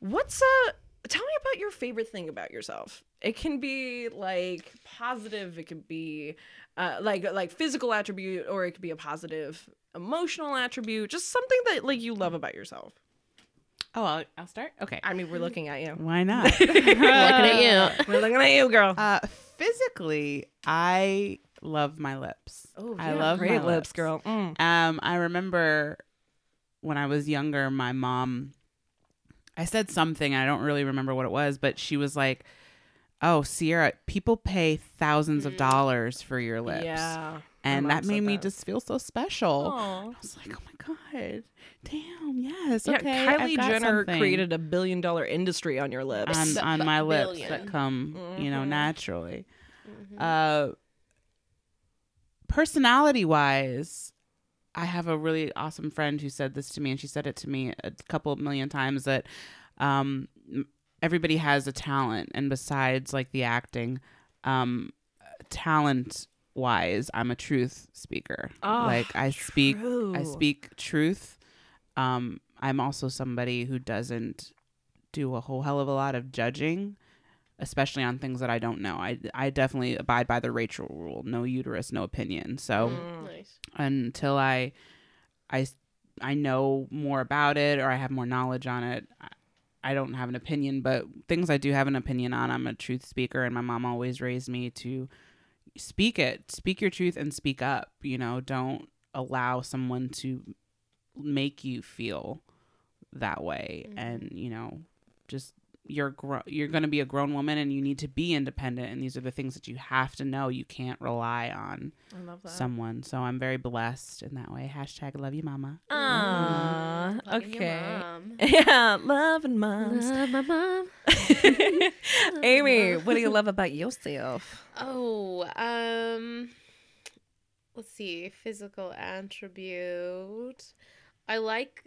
Speaker 4: what's uh tell me about your favorite thing about yourself it can be like positive it could be uh, like like physical attribute or it could be a positive emotional attribute just something that like you love about yourself
Speaker 5: Oh, I'll, I'll start. Okay.
Speaker 4: i mean we're looking at you
Speaker 5: Why not?
Speaker 6: Looking at you.
Speaker 4: we're looking at you girl
Speaker 5: Uh, physically, I love my lips.
Speaker 4: oh
Speaker 5: I love
Speaker 4: great
Speaker 5: my
Speaker 4: lips girl Mm.
Speaker 5: Um, I remember when I was younger, my mom, I said something, I don't really remember what it was, but she was like, "Oh, Sierra, people pay thousands of dollars for your lips."
Speaker 4: yeah
Speaker 5: and that made me
Speaker 4: that.
Speaker 5: just feel so special.
Speaker 4: Aw.
Speaker 5: I was like, oh my god, damn, yes,
Speaker 4: Yeah,
Speaker 5: okay. I've
Speaker 4: Kylie
Speaker 5: got
Speaker 4: Jenner
Speaker 5: something
Speaker 4: created a billion dollar industry on your lips.
Speaker 5: on on
Speaker 6: b-
Speaker 5: my lips that come, you know,
Speaker 4: Mhm.
Speaker 5: naturally.
Speaker 6: Mhm.
Speaker 5: Uh, personality wise, I have a really awesome friend who said this to me, and she said it to me a couple million times that um, everybody has a talent, and besides like the acting, um, talent wise, I'm a truth speaker.
Speaker 4: Ah,
Speaker 5: like I speak, I speak truth. Um, I'm also somebody who doesn't do a whole hell of a lot of judging, especially on things that I don't know. I, I definitely abide by the Rachel rule: no uterus, no opinion. So
Speaker 4: Mm.
Speaker 6: nice.
Speaker 5: until I, I, I know more about it or I have more knowledge on it, I, I don't have an opinion. But things I do have an opinion on, I'm a truth speaker, and my mom always raised me to speak it, speak your truth, and speak up. You know, don't allow someone to make you feel that way, mm-hmm. and you know, just you're gro- you're going to be a grown woman and you need to be independent and these are the things that you have to know you can't rely on
Speaker 4: I love that.
Speaker 5: someone. So I'm very blessed in that way. Hashtag love you, mama.
Speaker 4: Ah,
Speaker 6: Loving
Speaker 4: okay.
Speaker 6: mom.
Speaker 4: Yeah, love and moms.
Speaker 6: Love my mom.
Speaker 4: Amy, what do you love about yourself?
Speaker 6: Oh, um, let's see. Physical attribute. I like.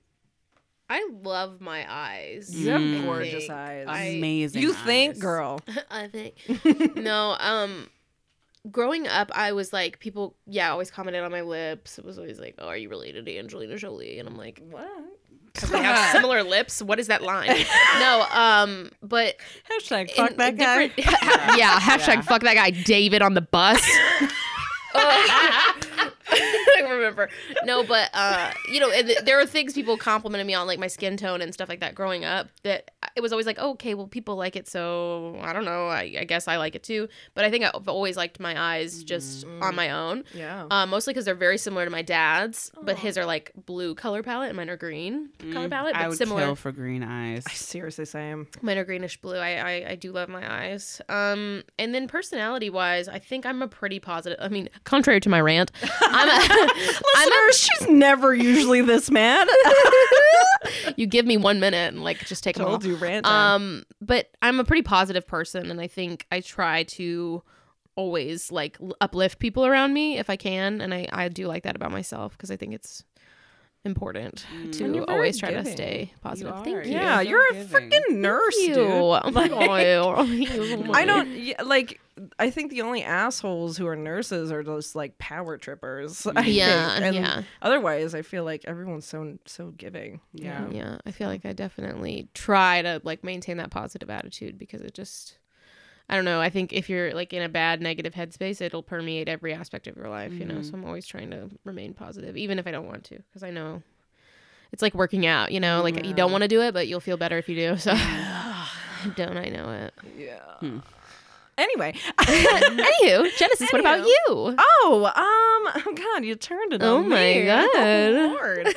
Speaker 6: I love my eyes.
Speaker 4: You have
Speaker 5: Mm.
Speaker 4: Gorgeous eyes.
Speaker 6: I-
Speaker 5: Amazing.
Speaker 4: you think, girl?
Speaker 6: I think. no, um, growing up, I was like, people, yeah, always commented on my lips. It was always like, oh, are you related to Angelina Jolie? And I'm like,
Speaker 4: What?
Speaker 6: because they have similar lips. What is that line? no, um, but
Speaker 4: Hashtag fuck
Speaker 6: in-
Speaker 4: that guy.
Speaker 6: different- yeah, hashtag
Speaker 5: Yeah.
Speaker 6: fuck that guy, David on the bus. I remember. No, but uh, you know, and th- there were things people complimented me on, like my skin tone and stuff like that, growing up. That it was always like, oh, okay, well, people like it, so I don't know. I, I guess I like it too. But I think I've always liked my eyes just on my own.
Speaker 4: Yeah.
Speaker 6: Um, mostly because they're very similar to my dad's, but his are like blue color palette and mine are green color palette, but
Speaker 5: Mm, I would
Speaker 6: similar.
Speaker 5: kill for green eyes.
Speaker 4: I seriously, same.
Speaker 6: Mine are greenish blue. I, I I do love my eyes. Um, and then personality wise, I think I'm a pretty positive. I mean, contrary to my rant, I'm a, I'm
Speaker 4: Listeners, she's never usually this mad.
Speaker 6: you give me one minute and like just take them all.
Speaker 4: You, rant.
Speaker 6: Um, but I'm a pretty positive person, and I think I try to always like uplift people around me if I can, and I I do like that about myself because I think it's important
Speaker 4: And
Speaker 6: to always try to stay positive.
Speaker 5: are.
Speaker 6: Thank you.
Speaker 4: yeah,
Speaker 5: so
Speaker 4: you're a freaking nurse,
Speaker 6: Thank you.
Speaker 4: dude.
Speaker 6: Oh my
Speaker 4: Like-
Speaker 6: God.
Speaker 4: I don't like. I think the only assholes who are nurses are just like power trippers. I
Speaker 6: Yeah,
Speaker 4: think. And
Speaker 6: yeah.
Speaker 4: Otherwise, I feel like everyone's so so giving.
Speaker 5: Yeah.
Speaker 6: yeah i feel like i definitely try to like maintain that positive attitude because it just i don't know i think if you're like in a bad negative headspace it'll permeate every aspect of your life you know so i'm always trying to remain positive even if i don't want to because i know it's like working out you know like you don't want to do it but you'll feel better if you do so don't i know it
Speaker 4: Yeah. Anyway.
Speaker 6: anywho genesis what about you
Speaker 4: Oh, um, oh God, you turned it
Speaker 6: Oh
Speaker 4: on
Speaker 6: my
Speaker 4: me.
Speaker 6: God.
Speaker 4: Oh, Lord.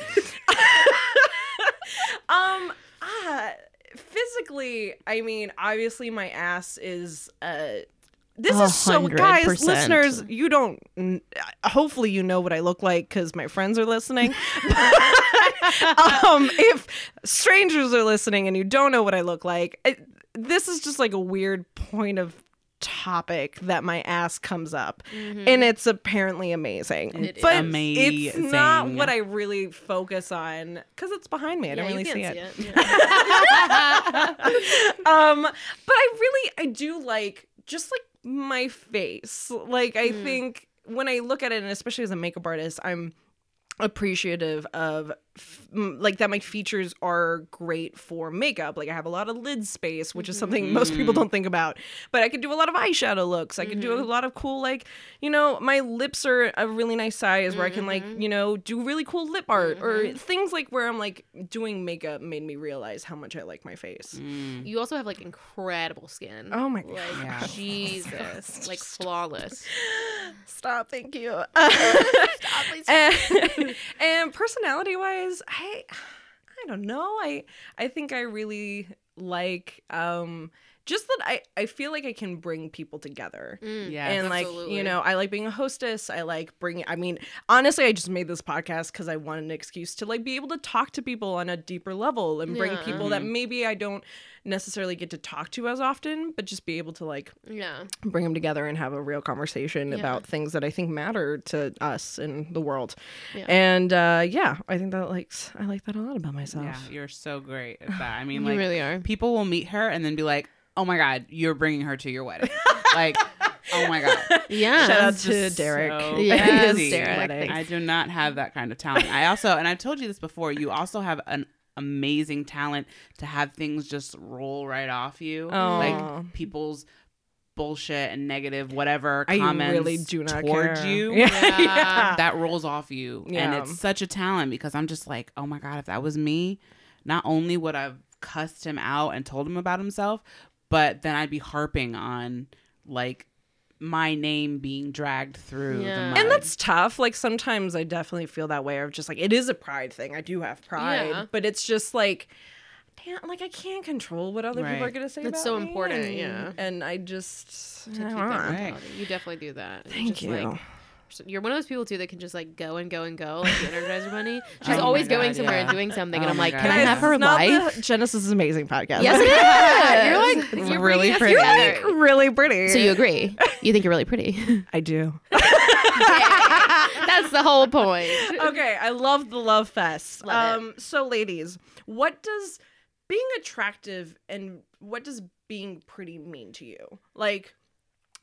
Speaker 4: um, ah, physically, I mean, obviously, my ass is uh. This
Speaker 6: A
Speaker 4: is so, guys, listeners. You don't. Hopefully, you know what I look like because my friends are listening. um, if strangers are listening and you don't know what I look like, it, this is just like a weird point of topic that my ass comes up. And it's apparently amazing.
Speaker 6: It is.
Speaker 4: but it's not what i really focus on because it's behind me. I don't really
Speaker 6: you
Speaker 4: see it,
Speaker 6: it. Yeah.
Speaker 4: um but i really i do like just like my face. Like i think when i look at it and especially as a makeup artist i'm appreciative of f- m- like that my features are great for makeup. Like i have a lot of lid space which is mm-hmm. something most people mm-hmm. don't think about. But i could do a lot of eyeshadow looks. I could do a mm-hmm. lot of cool like you know my lips are a really nice size where i can like you know do really cool lip art or things like where i'm like doing makeup made me realize how much i like my face. Mm.
Speaker 6: You also have like incredible skin.
Speaker 4: oh my
Speaker 6: Like
Speaker 4: god.
Speaker 5: Yeah.
Speaker 6: Jesus, like flawless.
Speaker 4: stop. Thank you.
Speaker 6: Stop, please.
Speaker 4: and, and personality wise i i don't know. I i think i really like um just that I I feel like I can bring people together.
Speaker 5: Yes.
Speaker 4: and like
Speaker 6: absolutely.
Speaker 4: you know i like being a hostess i like bringing i mean honestly i just made this podcast because i wanted an excuse to like be able to talk to people on a deeper level and bring
Speaker 6: Yeah.
Speaker 4: people that maybe i don't necessarily get to talk to as often but just be able to like
Speaker 6: Yeah.
Speaker 4: bring them together and have a real conversation
Speaker 6: Yeah.
Speaker 4: about things that i think matter to us in the world
Speaker 6: Yeah.
Speaker 4: and uh yeah i think that likes i like that a lot about myself
Speaker 5: Yeah, you're so great at that. I mean,
Speaker 6: You really are.
Speaker 5: people will meet her and then be like, "Oh my god, you're bringing her to your wedding." like, "Oh my god."
Speaker 6: Yeah.
Speaker 4: Shout out to Derek.
Speaker 5: so
Speaker 6: Yes,
Speaker 5: crazy.
Speaker 6: Derek.
Speaker 5: I do not have that kind of talent. I also, and I've told you this before, you also have an amazing talent to have things just roll right off you.
Speaker 4: Aw.
Speaker 5: Like people's bullshit and negative whatever
Speaker 4: I
Speaker 5: comments
Speaker 4: really do not
Speaker 5: towards
Speaker 4: care.
Speaker 5: you.
Speaker 4: Yeah.
Speaker 6: Yeah.
Speaker 5: That rolls off you. And it's such a talent because I'm just like, oh my God, if that was me, not only would I've cussed him out and told him about himself, but then I'd be harping on like my name being dragged through
Speaker 6: Yeah.
Speaker 5: the mud.
Speaker 4: And that's tough. Like sometimes I definitely feel that way of just like it is a pride thing. I do have pride,
Speaker 6: Yeah.
Speaker 4: but it's just like damn, like I can't control what other people are gonna say.
Speaker 6: It's
Speaker 4: about
Speaker 6: so important,
Speaker 4: and-
Speaker 6: yeah.
Speaker 4: And I just
Speaker 6: to keep that.
Speaker 5: Right.
Speaker 6: You definitely do that.
Speaker 4: Thank
Speaker 6: just,
Speaker 4: you.
Speaker 6: Like, you're one of those people too that can just like go and go and go, like the Energizer Bunny. She's
Speaker 5: Oh my
Speaker 6: always going
Speaker 5: God,
Speaker 6: somewhere
Speaker 5: yeah.
Speaker 6: and doing something, and
Speaker 5: Oh
Speaker 6: I'm
Speaker 5: my
Speaker 6: like,
Speaker 5: God,
Speaker 6: can I have her
Speaker 4: It's not
Speaker 6: life?
Speaker 4: the Genesis is amazing podcast.
Speaker 6: Yes, it is. You're like, you're
Speaker 4: really
Speaker 6: bringing us
Speaker 4: pretty. Like, really pretty.
Speaker 6: So you agree? You think you're really pretty?
Speaker 4: I do.
Speaker 6: That's the whole point.
Speaker 4: okay, I love the love fest.
Speaker 6: Love it.
Speaker 4: um, so ladies, what does being attractive and what does being pretty mean to you? Like,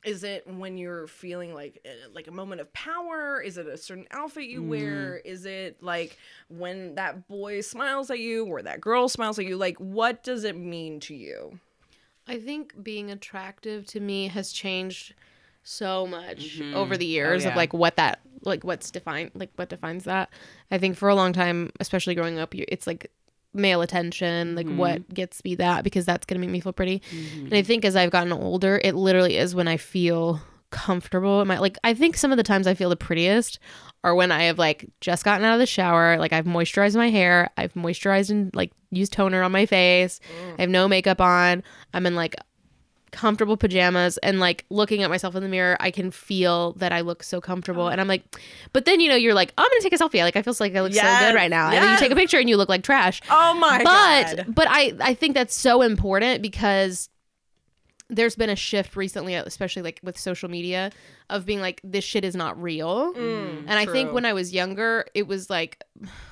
Speaker 4: is it when you're feeling like uh, like a moment of power? Is it a certain outfit you wear? Is it like when that boy smiles at you or that girl smiles at you? Like, what does it mean to you?
Speaker 6: I think being attractive to me has changed so much
Speaker 5: Mhm.
Speaker 6: over the years
Speaker 5: Oh,
Speaker 6: of like what that like what's defined like what defines that. I think for a long time, especially growing up, you, it's like male attention, like mm-hmm. what gets me that because that's gonna make me feel pretty. Mm-hmm. And I think as I've gotten older, it literally is when I feel comfortable in my like I think some of the times I feel the prettiest are when I have like just gotten out of the shower, like I've moisturized my hair, I've moisturized and like used toner on my face, oh. I have no makeup on, I'm in like comfortable pajamas and like looking at myself in the mirror, I can feel that I look so comfortable. And I'm like, but then you know, you're like, I'm gonna take a selfie. Like I feel like I look so good right now. And then you take a picture and you look like trash
Speaker 4: Oh my
Speaker 6: but
Speaker 4: god!
Speaker 6: but I I think that's so important because there's been a shift recently, especially like with social media, of being like this shit is not real. Mm, and I think when I was younger, it was like,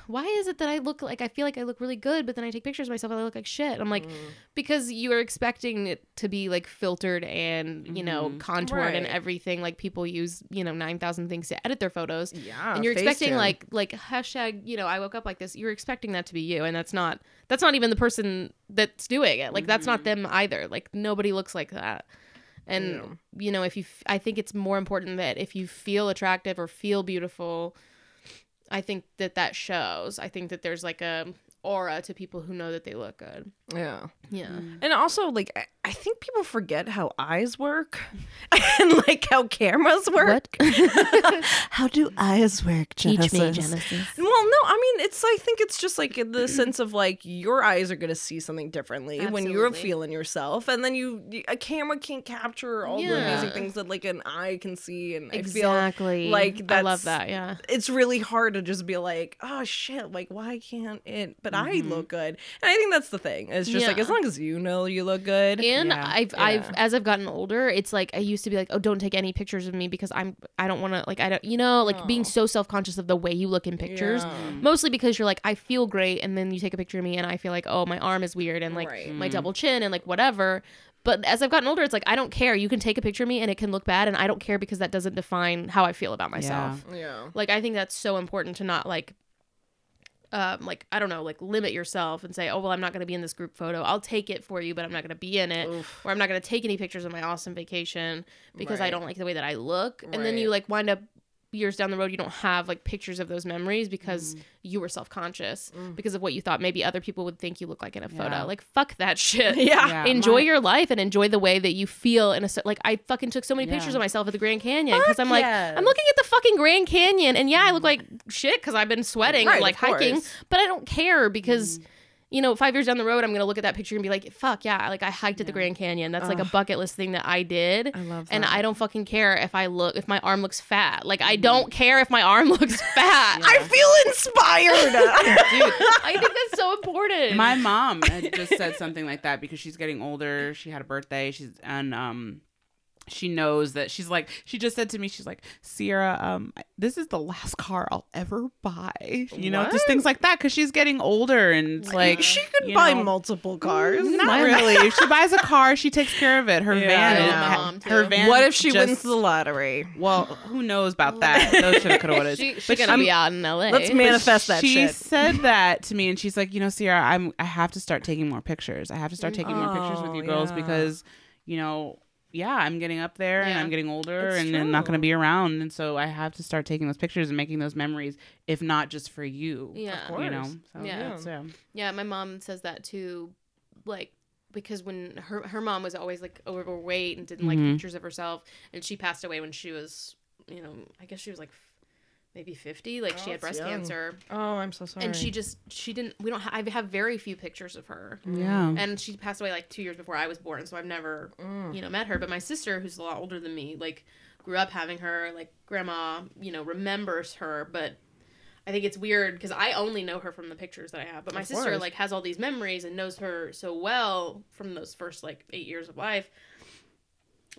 Speaker 6: why is it that I look like I feel like I look really good, but then I take pictures of myself and I look like shit. I'm like, because you are expecting it to be like filtered and you know contoured and everything. Like people use you know nine thousand things to edit their photos
Speaker 4: yeah,
Speaker 6: and you're expecting
Speaker 4: Facetune.
Speaker 6: like like hashtag you know i woke up like this you're expecting that to be you and that's not that's not even the person that's doing it. Like that's not them either. Like nobody looks like that. And you know if you f- i think it's more important that if you feel attractive or feel beautiful i think that that shows. I think that there's like a aura to people who know that they look good.
Speaker 4: Yeah.
Speaker 6: yeah. Mm.
Speaker 4: And also, like, I, I think people forget how eyes work and like how cameras work. how do eyes work,
Speaker 6: teach me genesis?
Speaker 4: Well, no, I mean, it's. I think it's just like in the sense of like your eyes are gonna see something differently when you're feeling yourself, and then you a camera can't capture all the amazing things that like an eye can see, and
Speaker 6: exactly
Speaker 4: I feel like
Speaker 6: i love that yeah.
Speaker 4: It's really hard to just be like, oh shit, like why can't it? But I
Speaker 5: Mm-hmm.
Speaker 4: look good, and I think that's the thing. It's just like as long as you know you look good.
Speaker 6: and
Speaker 5: Yeah.
Speaker 6: I've I've as I've gotten older, it's like I used to be like, oh, don't take any pictures of me because I'm I don't want to like I don't you know like being so self conscious of the way you look in pictures.
Speaker 4: Yeah.
Speaker 6: Mostly because you're like I feel great, and then you take a picture of me and I feel like oh my arm is weird and like
Speaker 4: Right.
Speaker 6: my double chin and like whatever. But as I've gotten older, it's like I don't care. You can take a picture of me and it can look bad, and I don't care because that doesn't define how I feel about myself.
Speaker 4: yeah.
Speaker 6: Like I think that's so important to not like um like I don't know, like limit yourself and say, "Oh, well, I'm not going to be in this group photo. I'll take it for you, but I'm not going to be in it." Or I'm not going to take any pictures of my awesome vacation because I don't like the way that I look. And then you like wind up years down the road you don't have like pictures of those memories because you were self-conscious because of what you thought maybe other people would think you look like in a photo.
Speaker 5: Yeah.
Speaker 6: Like fuck that shit.
Speaker 4: Yeah.
Speaker 5: Yeah,
Speaker 6: enjoy your life and enjoy the way that you feel in a like I fucking took so many
Speaker 5: Yeah.
Speaker 6: pictures of myself at the Grand Canyon because I'm like
Speaker 4: yes.
Speaker 6: I'm looking at the fucking Grand Canyon and yeah I look like shit because I've been sweating
Speaker 4: Right,
Speaker 6: or like hiking but I don't care because you know, five years down the road, I'm gonna look at that picture and be like, "Fuck yeah!" Like I hiked at the Grand Canyon. That's like a bucket list thing that I did.
Speaker 4: I love
Speaker 6: And. I don't fucking care if I look if my arm looks fat. Like I don't care if my arm looks fat.
Speaker 4: I feel inspired.
Speaker 5: Dude,
Speaker 6: I think that's so important.
Speaker 5: my mom had just said something like that because she's getting older. She had a birthday. She's and um she knows that she's like she just said to me she's like Sierra um this is the last car I'll ever buy you know just things like that because she's getting older and it's like
Speaker 4: she could buy
Speaker 5: know,
Speaker 4: multiple cars.
Speaker 5: not
Speaker 6: My-
Speaker 5: really if she buys a car she takes care of it her
Speaker 4: Yeah.
Speaker 5: van
Speaker 4: Yeah,
Speaker 5: ha-
Speaker 6: mom,
Speaker 5: her van
Speaker 4: What if she
Speaker 5: just-
Speaker 4: wins the lottery?
Speaker 5: well who knows about that those should have could have
Speaker 6: she,
Speaker 5: would
Speaker 6: she's gonna be out in LA.
Speaker 4: Let's manifest that
Speaker 5: she
Speaker 4: shit.
Speaker 5: said that to me and she's like you know sierra i'm i have to start taking more pictures i have to start taking more pictures with
Speaker 4: Oh,
Speaker 5: you girls
Speaker 4: yeah.
Speaker 5: because you know yeah i'm getting up there and i'm getting older
Speaker 4: It's
Speaker 5: and I'm not going to be around and so i have to start taking those pictures and making those memories if not just for you
Speaker 6: Yeah.
Speaker 4: Of
Speaker 5: you know
Speaker 4: course.
Speaker 5: so,
Speaker 6: Yeah.
Speaker 5: yeah, so-
Speaker 6: Yeah, my mom says that too, like because when her her mom was always like overweight and didn't like
Speaker 5: Mhm.
Speaker 6: pictures of herself, and she passed away when she was, you know, I guess she was like f- maybe fifty. Like she had breast
Speaker 4: young.
Speaker 6: cancer,
Speaker 4: Oh, I'm so sorry.
Speaker 6: and she just she didn't. We don't. Ha- I have very few pictures of her.
Speaker 5: yeah
Speaker 6: And she passed away like two years before I was born, so I've never,
Speaker 4: Mm.
Speaker 6: you know, met her. But my sister, who's a lot older than me, like grew up having her. Like grandma, you know, remembers her, but I think it's weird because I only know her from the pictures that I have. But my
Speaker 4: Of
Speaker 6: sister
Speaker 4: course.
Speaker 6: like has all these memories and knows her so well from those first like eight years of life.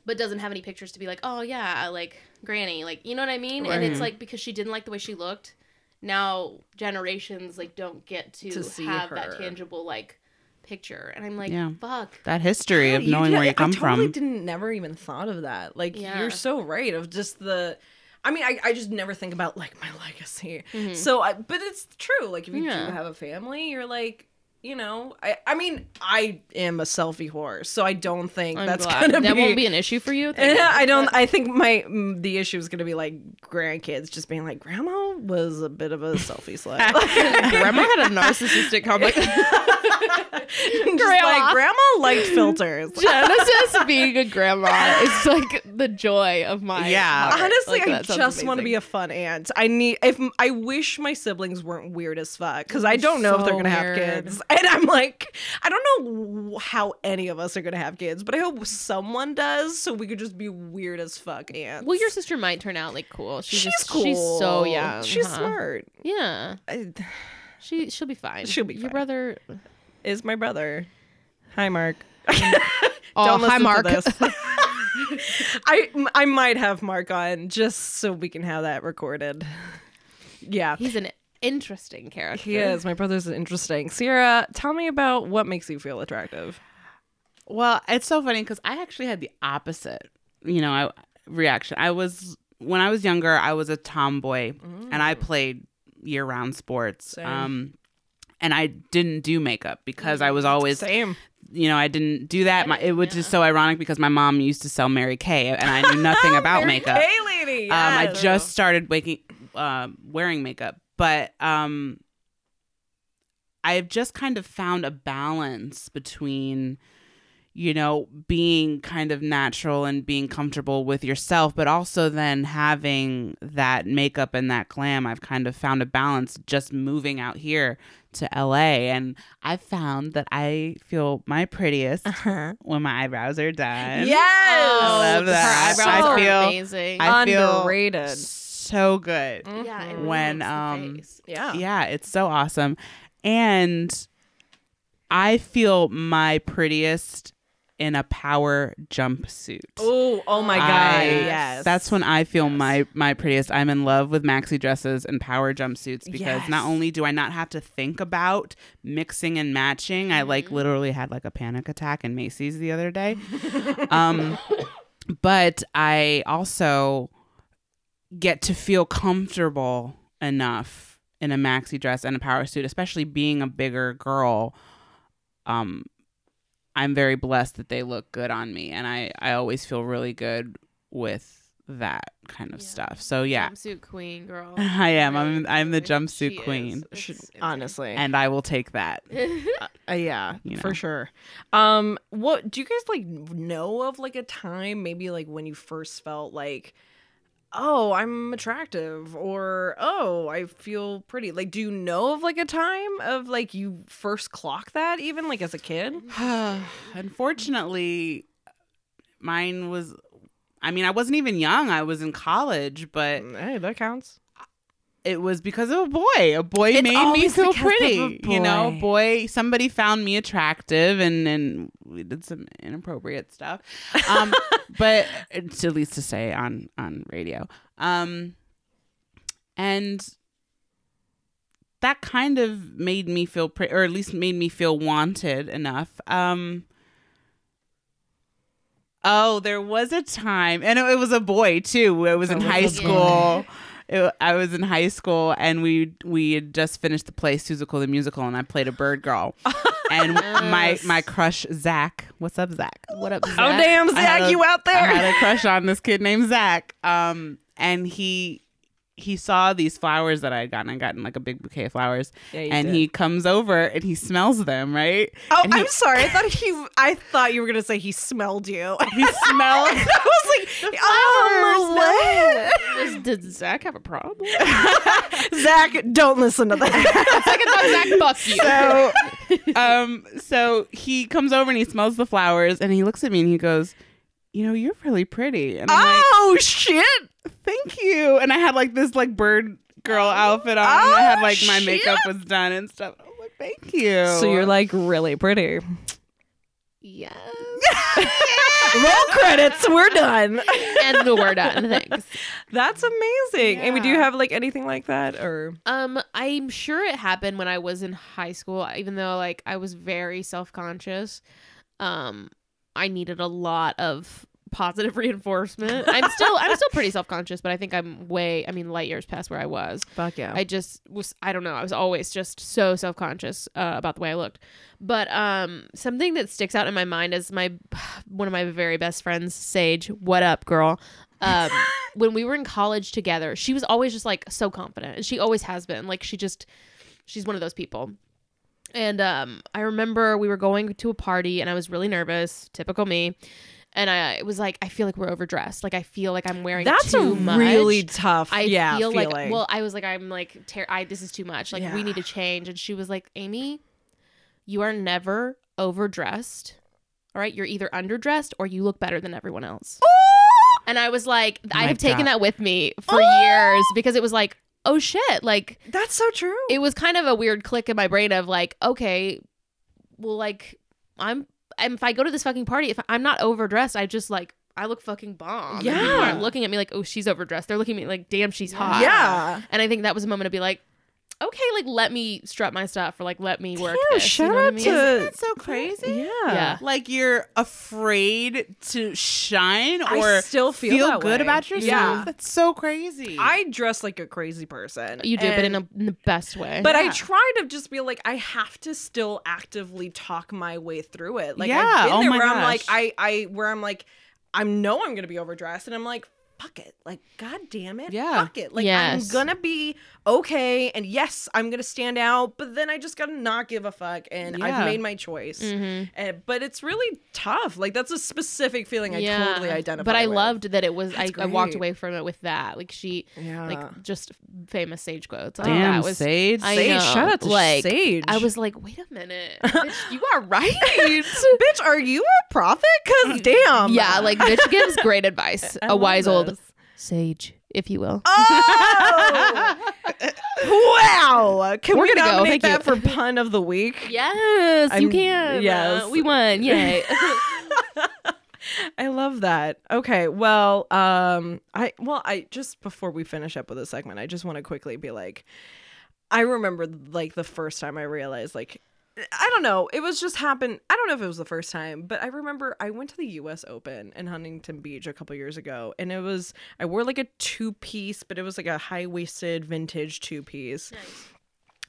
Speaker 6: But doesn't have any pictures to be like, oh yeah, like Granny, like you know what I mean? And it's like because she didn't like the way she looked. Now generations like don't get to,
Speaker 4: To see
Speaker 6: have
Speaker 4: her.
Speaker 6: that tangible like picture, and I'm like,
Speaker 5: Yeah.
Speaker 6: fuck.
Speaker 5: that history of knowing
Speaker 4: did-
Speaker 5: where you come from.
Speaker 4: I totally
Speaker 5: from
Speaker 4: didn't never even thought of that. Like
Speaker 6: Yeah.
Speaker 4: you're so right of just the I mean, I, I just never think about like my legacy.
Speaker 6: Mhm.
Speaker 4: So I but it's true. Like if you
Speaker 6: Yeah.
Speaker 4: do have a family, you're like you know, I, I mean, I am a selfie whore, so I don't think
Speaker 6: I'm
Speaker 4: that's
Speaker 6: glad.
Speaker 4: gonna
Speaker 6: that
Speaker 4: be.
Speaker 6: won't be an issue for you.
Speaker 4: Yeah. I don't. I think my mm, the issue is gonna be like grandkids just being like, "Grandma was a bit of a selfie slut."
Speaker 6: Grandma had a narcissistic complex.
Speaker 4: just
Speaker 6: Grandma.
Speaker 4: like grandma liked filters.
Speaker 6: Genesis being a grandma is like the joy of my
Speaker 5: Yeah.
Speaker 6: heart.
Speaker 4: Honestly,
Speaker 6: Like,
Speaker 4: I just want to be a fun aunt. I need if I wish my siblings weren't weird as fuck because I don't know if they're gonna have kids, and I'm like, I don't know how any of us are gonna have kids, but I hope someone does, so we could just be weird as fuck aunts.
Speaker 6: Well, your sister might turn out like cool. She's,
Speaker 4: she's
Speaker 6: just,
Speaker 4: cool.
Speaker 6: She's so young.
Speaker 4: She's
Speaker 6: huh?
Speaker 4: smart.
Speaker 6: Yeah,
Speaker 4: I-
Speaker 6: she she'll be fine.
Speaker 4: She'll be
Speaker 6: Your
Speaker 4: fine.
Speaker 6: brother.
Speaker 4: Is my brother. Hi, Mark.
Speaker 6: Oh,
Speaker 4: Don't
Speaker 6: hi,
Speaker 4: to
Speaker 6: Mark.
Speaker 4: I I might have Mark on just so we can have that recorded. Yeah.
Speaker 6: He's an interesting character.
Speaker 4: He is. My brother's interesting. Sierra, tell me about what makes you feel attractive.
Speaker 5: Well, it's so funny because I actually had the opposite, you know, I, reaction. I was when I was younger, I was a tomboy, and I played year-round sports.
Speaker 4: Same.
Speaker 5: Um, and I didn't do makeup because I was always,
Speaker 4: Same.
Speaker 5: you know, I didn't do that. My, it was just so ironic because my mom used to sell Mary Kay, and I knew nothing about
Speaker 4: Mary
Speaker 5: makeup.
Speaker 4: Kay lady.
Speaker 5: Um, I just started waking, uh, wearing makeup, but um, I've just kind of found a balance between, you know, being kind of natural and being comfortable with yourself, but also then having that makeup and that glam. I've kind of found a balance just moving out here to LA, and I found that I feel my prettiest when my eyebrows are done.
Speaker 4: Yes.
Speaker 5: I love that.
Speaker 6: Her eyebrows
Speaker 5: I feel-
Speaker 6: amazing.
Speaker 5: I feel
Speaker 4: Underrated.
Speaker 5: so good.
Speaker 6: yeah,
Speaker 5: when, um.
Speaker 4: Yeah.
Speaker 5: Yeah, it's so awesome. And I feel my prettiest in a power jumpsuit.
Speaker 4: Oh, oh my god.
Speaker 5: I-
Speaker 4: yes.
Speaker 5: That's when I feel my my prettiest. I'm in love with maxi dresses and power jumpsuits because not only do I not have to think about mixing and matching, I like literally had like a panic attack in Macy's the other day. um but I also get to feel comfortable enough in a maxi dress and a power suit, especially being a bigger girl. Um I'm very blessed that they look good on me and I I always feel really good with that kind of
Speaker 6: Yeah.
Speaker 5: stuff. So yeah,
Speaker 6: jumpsuit queen girl.
Speaker 5: I am. I'm I'm the jumpsuit
Speaker 6: She
Speaker 5: queen.
Speaker 6: is.
Speaker 4: Should-
Speaker 6: It's- it's
Speaker 4: honestly.
Speaker 5: And I will take that.
Speaker 4: Uh, yeah,
Speaker 5: You
Speaker 4: for sure. Um, what do you guys like know of like a time maybe like when you first felt like oh, I'm attractive or oh, I feel pretty. Like do you know of like a time of like you first clock that even like as a kid?
Speaker 5: Unfortunately, mine was. I mean, I wasn't even young. I was in college, but mm,
Speaker 4: Hey, that counts.
Speaker 5: It was because of a boy. A boy
Speaker 4: It's
Speaker 5: made me feel
Speaker 4: because of a
Speaker 5: pretty. You know,
Speaker 4: boy.
Speaker 5: Somebody found me attractive, and and we did some inappropriate stuff. Um, but it's at least to say on on radio. Um, and that kind of made me feel pretty, or at least made me feel wanted enough. Um. Oh, there was a time, and it, it was a boy too. It was in
Speaker 4: was
Speaker 5: high school. It, I was in high school, and we we had just finished the play Seussical the musical, and I played a bird girl. and my my crush Zach, what's up, Zach?
Speaker 6: What up, Zach?
Speaker 4: Oh damn, Zach,
Speaker 5: a-
Speaker 4: you out there?
Speaker 5: I had a crush on this kid named Zach. Um, and he he saw these flowers that I had gotten. I gotten like a big bouquet of flowers,
Speaker 4: Yeah,
Speaker 5: and
Speaker 4: did.
Speaker 5: he comes over and he smells them. Right?
Speaker 4: Oh,
Speaker 5: he,
Speaker 4: I'm sorry. I thought he. I thought you were gonna say he smelled you.
Speaker 5: he smelled.
Speaker 4: I was like, oh, what?
Speaker 6: Was- Did Zach have a problem?
Speaker 4: Zach, don't listen to that.
Speaker 6: I thought Zach fuck you.
Speaker 5: so um so he comes over and he smells the flowers and he looks at me and he goes you know you're really pretty and i'm
Speaker 4: oh shit!
Speaker 5: Like thank you and i had like this like bird girl outfit on and i had like my
Speaker 4: shit.
Speaker 5: makeup was done and stuff i was like thank you
Speaker 4: So you're like really pretty.
Speaker 6: yes.
Speaker 4: Roll credits. We're done.
Speaker 6: and we're done. Thanks.
Speaker 4: That's amazing. Amy, do you have like anything like that or?
Speaker 6: Um, I'm sure it happened when I was in high school, even though like I was very self conscious. Um, I needed a lot of positive reinforcement. I'm still I'm still pretty self conscious, but I think I'm way I mean light years past where I was.
Speaker 4: Fuck yeah.
Speaker 6: I just was I don't know, I was always just so self-conscious uh, about the way I looked. But um something that sticks out in my mind is my one of my very best friends, Sage, what up, girl? Um when we were in college together, she was always just like so confident. And she always has been. Like she just she's one of those people. And um I remember we were going to a party and I was really nervous, typical me. And I it was like I feel like we're overdressed. Like I feel like I'm wearing
Speaker 4: That's
Speaker 6: too
Speaker 4: a
Speaker 6: much.
Speaker 4: really tough.
Speaker 6: I
Speaker 4: yeah,
Speaker 6: feel
Speaker 4: feeling.
Speaker 6: like well, I was like, I'm like, ter- I this is too much. Like we need to change. And she was like, Amy, you are never overdressed. All right, you're either underdressed or you look better than everyone else. Oh! And I was like, I
Speaker 5: my
Speaker 6: have taken that with me for oh! years because it was like, oh shit, like
Speaker 4: That's so true.
Speaker 6: it was kind of a weird click in my brain of like, okay, well, like I'm, if I go to this fucking party, if I'm not overdressed, I just like I look fucking bomb. And people
Speaker 4: Yeah.
Speaker 6: aren't looking at me like, oh, she's overdressed. They're looking at me like, damn, she's hot.
Speaker 4: yeah.
Speaker 6: And I think that was a moment to be like, okay, like let me strut my stuff or like let me work
Speaker 4: Yeah,
Speaker 6: this.
Speaker 4: shout
Speaker 6: you know what I mean?
Speaker 4: to-
Speaker 5: That's so crazy
Speaker 4: Yeah.
Speaker 6: Yeah.
Speaker 5: like you're afraid to shine
Speaker 4: I
Speaker 5: or
Speaker 4: still feel that
Speaker 5: good
Speaker 4: way.
Speaker 5: about yourself
Speaker 4: Yeah.
Speaker 5: that's so crazy
Speaker 4: I dress like a crazy person.
Speaker 6: You do, but in, a, in the best way.
Speaker 4: But I try to just be like, I have to still actively talk my way through it. Like
Speaker 5: Yeah,
Speaker 4: I've been
Speaker 5: oh
Speaker 4: there
Speaker 5: my
Speaker 4: where I'm like. I, I, where I'm like, I know I'm gonna be overdressed, and I'm like, fuck it, like, god damn it,
Speaker 5: Yeah.
Speaker 4: fuck it, like
Speaker 6: Yes.
Speaker 4: I'm gonna be okay, and yes, I'm gonna stand out, but then I just gotta not give a fuck, and
Speaker 5: Yeah.
Speaker 4: I've made my choice.
Speaker 6: Mhm.
Speaker 4: And, but it's really tough. Like that's a specific feeling I
Speaker 6: Yeah.
Speaker 4: totally identify.
Speaker 6: But I
Speaker 4: with.
Speaker 6: loved that it was. I, I walked away from it with that. Like she,
Speaker 4: Yeah.
Speaker 6: like just famous sage quotes. Like,
Speaker 5: damn
Speaker 6: that was.
Speaker 5: sage
Speaker 6: I
Speaker 4: Sage,
Speaker 6: know.
Speaker 4: shout out to
Speaker 6: like,
Speaker 4: Sage.
Speaker 6: I was like, wait a minute, bitch, you are right.
Speaker 4: bitch, are you a prophet? Cause damn.
Speaker 6: yeah, like bitch gives great advice.
Speaker 4: I
Speaker 6: a
Speaker 4: love
Speaker 6: wise old
Speaker 4: this.
Speaker 6: Sage, if you will.
Speaker 4: Oh! wow! Can
Speaker 6: We're
Speaker 4: we
Speaker 6: gonna go.
Speaker 4: nominate
Speaker 6: Thank
Speaker 4: that
Speaker 6: you.
Speaker 4: for pun of the week?
Speaker 6: Yes, you
Speaker 4: I'm-
Speaker 6: can.
Speaker 4: yes.
Speaker 6: Uh, we won. Yay.
Speaker 4: I love that. Okay, well, um, I well, I just before we finish up with this segment, I just want to quickly be like, I remember like the first time I realized like. I don't know. It was just happened. I don't know if it was the first time, but I remember I went to the US Open in Huntington Beach a couple years ago and it was I wore like a two-piece, but it was like a high-waisted vintage two-piece.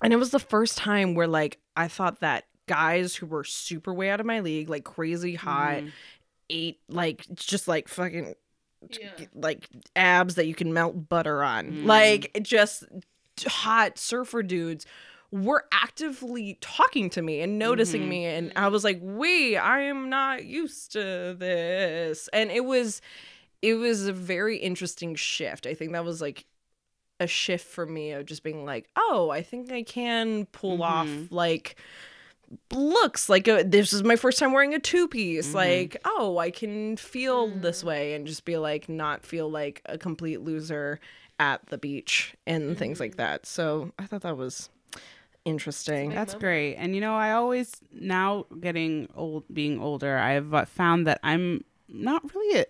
Speaker 4: And it was the first time where like I thought that guys who were super way out of my league, like crazy hot, ate like just like fucking like abs that you can melt butter on.
Speaker 5: Mm.
Speaker 4: Like just hot surfer dudes were actively talking to me and noticing
Speaker 5: Mhm.
Speaker 4: me and I was like, "We, I am not used to this." And it was it was a very interesting shift. I think that was like a shift for me of just being like, oh, I think I can pull off mm-hmm. like looks like a, this is my first time wearing a two piece. Mm-hmm. Like, oh, I can feel this mm. way and just be like, not feel like a complete loser at the beach and things like mm-hmm. that. So I thought that was interesting.
Speaker 5: That's great. And you know, I always now getting old, being older, I've uh, found that I'm not really. A,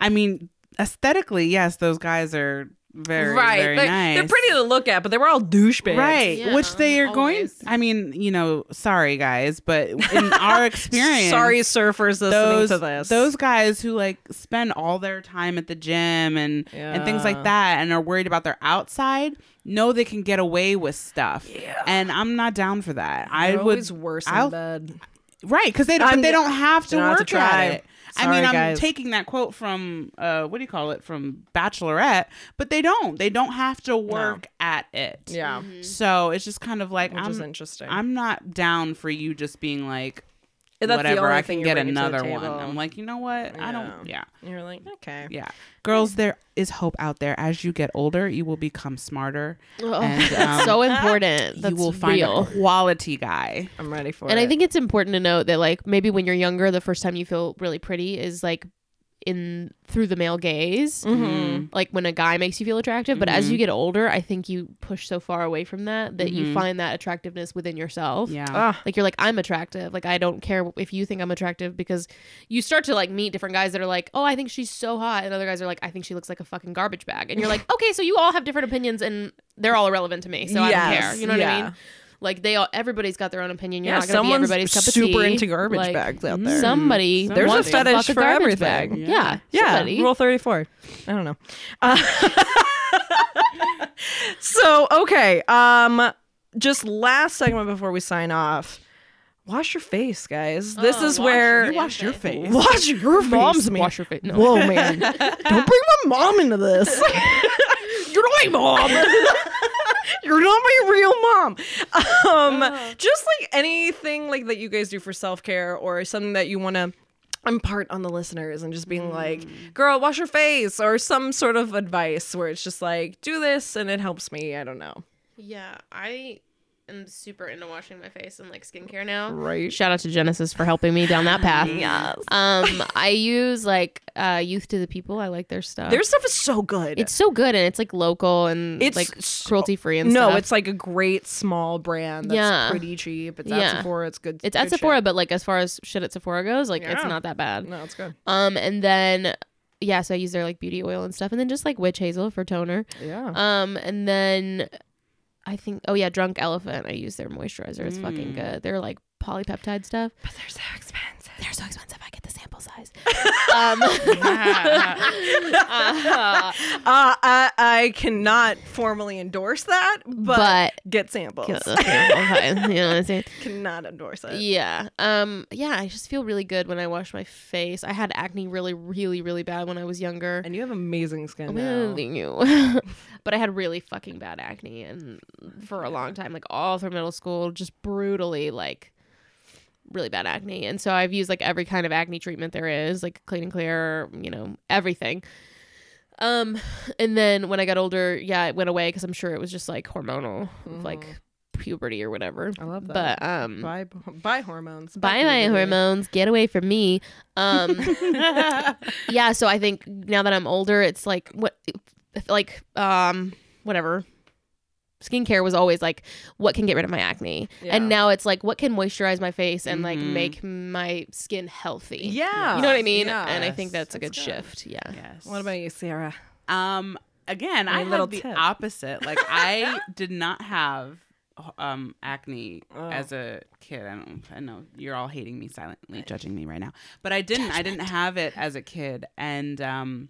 Speaker 5: I mean, aesthetically, yes, those guys are very
Speaker 4: right.
Speaker 5: very
Speaker 4: They're,
Speaker 5: nice.
Speaker 4: they're pretty to look at, but they were all douchebags.
Speaker 5: Right,
Speaker 6: Yeah,
Speaker 5: which they are
Speaker 6: always.
Speaker 5: going. I mean, you know, sorry guys, but in our experience,
Speaker 4: Sorry, surfers listening
Speaker 5: those
Speaker 4: to this.
Speaker 5: those guys who like spend all their time at the gym and and things like that and are worried about their outside know they can get away with stuff.
Speaker 4: Yeah.
Speaker 5: And I'm not down for that. I
Speaker 4: They're
Speaker 5: would
Speaker 4: always worse in
Speaker 5: I'll-
Speaker 4: bed.
Speaker 5: right because they don't, they don't have to
Speaker 4: don't have
Speaker 5: work
Speaker 4: to try.
Speaker 5: at it. I mean, I'm
Speaker 4: guys.
Speaker 5: taking that quote from uh, what do you call it from Bachelorette, but they don't. They don't have to work at it.
Speaker 4: Yeah,
Speaker 5: So it's just kind of like
Speaker 4: which
Speaker 5: I'm.
Speaker 4: is interesting.
Speaker 5: I'm not down for you just being like
Speaker 4: That's the
Speaker 5: whatever.
Speaker 4: only
Speaker 5: I can get
Speaker 4: bringing to the
Speaker 5: another one. I'm like, you know what? I don't. Yeah,
Speaker 4: You're like, okay.
Speaker 5: yeah. Girls, there is hope out there. As you get older, you will become smarter,
Speaker 6: Oh,
Speaker 5: and um,
Speaker 6: so important. That's
Speaker 5: you will find
Speaker 6: real.
Speaker 5: a quality guy.
Speaker 4: I'm ready for
Speaker 6: And
Speaker 4: it.
Speaker 6: And I think it's important to note that like maybe when you're younger, the first time you feel really pretty is like in through the male gaze.
Speaker 4: Mm-hmm.
Speaker 6: Like when a guy makes you feel attractive, but as you get older, I think you push so far away from that that you find that attractiveness within yourself.
Speaker 5: Yeah.
Speaker 4: Ah,
Speaker 6: Like you're like I'm attractive. Like I don't care if you think I'm attractive because you start to like meet different guys that are like, "Oh, I think she's so hot." And other guys are like, "I think she looks like a fucking garbage bag." And you're like, "Okay, so you all have different opinions and they're all irrelevant to me." So I don't care. You know what I mean? Like they all everybody's got their own opinion. You're
Speaker 4: yeah,
Speaker 6: not going to be
Speaker 4: someone's
Speaker 6: everybody's cup of
Speaker 4: super
Speaker 6: tea.
Speaker 4: into garbage
Speaker 6: Like,
Speaker 4: bags out there.
Speaker 6: Somebody
Speaker 5: There's a
Speaker 6: wants to
Speaker 4: fetish
Speaker 6: fuck a
Speaker 4: for
Speaker 6: garbage
Speaker 4: everything.
Speaker 6: bag.
Speaker 5: Yeah.
Speaker 6: Yeah,
Speaker 4: Yeah. Rule 34. I don't know. Uh, so, okay. Um just last segment before we sign off. Wash your face, guys. This
Speaker 6: Oh,
Speaker 4: is
Speaker 6: wash
Speaker 4: where
Speaker 6: your Wash your face.
Speaker 4: Wash your face.
Speaker 6: Mom's
Speaker 4: man.
Speaker 6: wash your face. No.
Speaker 4: Whoa, man. Don't bring my mom into this. You're not my mom. You're not my real mom. Um, just like anything like that you guys do for self care or something that you want to impart on the listeners and just being like, girl, wash your face or some sort of advice where it's just like, do this and it helps me. I don't know.
Speaker 6: Yeah, I am super into washing my face and like skincare now.
Speaker 4: Right.
Speaker 6: Shout out to Genesis for helping me down that path.
Speaker 4: Yes.
Speaker 6: Um, I use like uh Youth to the People. I like their stuff.
Speaker 4: Their stuff is so good.
Speaker 6: it's so good and it's like local and
Speaker 4: It's
Speaker 6: like
Speaker 4: so-
Speaker 6: cruelty free and stuff.
Speaker 4: no,
Speaker 6: stuff.
Speaker 4: it's like a great small brand that's
Speaker 6: Yeah.
Speaker 4: pretty cheap. It's
Speaker 6: Yeah.
Speaker 4: at Sephora. It's good.
Speaker 6: it's
Speaker 4: good
Speaker 6: at Sephora,
Speaker 4: shit.
Speaker 6: but like as far as shit at Sephora goes, like it's not that bad.
Speaker 4: No, it's good.
Speaker 6: Um, and then yeah, so I use their like beauty oil and stuff, and then just like witch hazel for toner.
Speaker 4: Yeah.
Speaker 6: Um, and then I think oh yeah, Drunk Elephant. I use their moisturizer. It's fucking mm. good. They're like polypeptide stuff.
Speaker 4: but they're so expensive.
Speaker 6: They're so expensive. Sample size. um, uh,
Speaker 4: Uh, I, I cannot formally endorse that, but,
Speaker 6: but
Speaker 4: get samples.
Speaker 6: okay, you know what I'm saying?
Speaker 4: cannot endorse it.
Speaker 6: Yeah. Um. Yeah. I just feel really good when I wash my face. I had acne really, really, really bad when I was younger.
Speaker 4: And you have amazing skin
Speaker 6: Well,
Speaker 4: now.
Speaker 6: thank you. but I had really fucking bad acne, and for a long time, like all through middle school, just brutally like really bad acne. And so I've used like every kind of acne treatment there is, like clean and clear, you know, everything. Um, and then when I got older, yeah, it went away because I'm sure it was just like hormonal, like puberty or whatever.
Speaker 4: I love that.
Speaker 6: But um,
Speaker 4: Buy, buy hormones.
Speaker 6: Bye my hormones. Get away from me. Um yeah, so I think now that I'm older, it's like what like um whatever. Skincare was always like what can get rid of my acne.
Speaker 4: Yeah.
Speaker 6: And now it's like what can moisturize my face and like
Speaker 5: Mhm.
Speaker 6: make my skin healthy.
Speaker 4: Yeah.
Speaker 6: You know what I mean? And I think
Speaker 4: Yes.
Speaker 6: that's a good,
Speaker 4: That's
Speaker 6: shift. Yeah.
Speaker 5: Yes.
Speaker 4: What about you, Sarah?
Speaker 5: Um, again, I
Speaker 4: Any little
Speaker 5: had the
Speaker 4: tip?
Speaker 5: opposite. Like I did not have um acne
Speaker 4: Oh.
Speaker 5: as a kid. I don't. I know you're all hating me silently, judging me right now, but I didn't. I didn't have it as a kid, and um,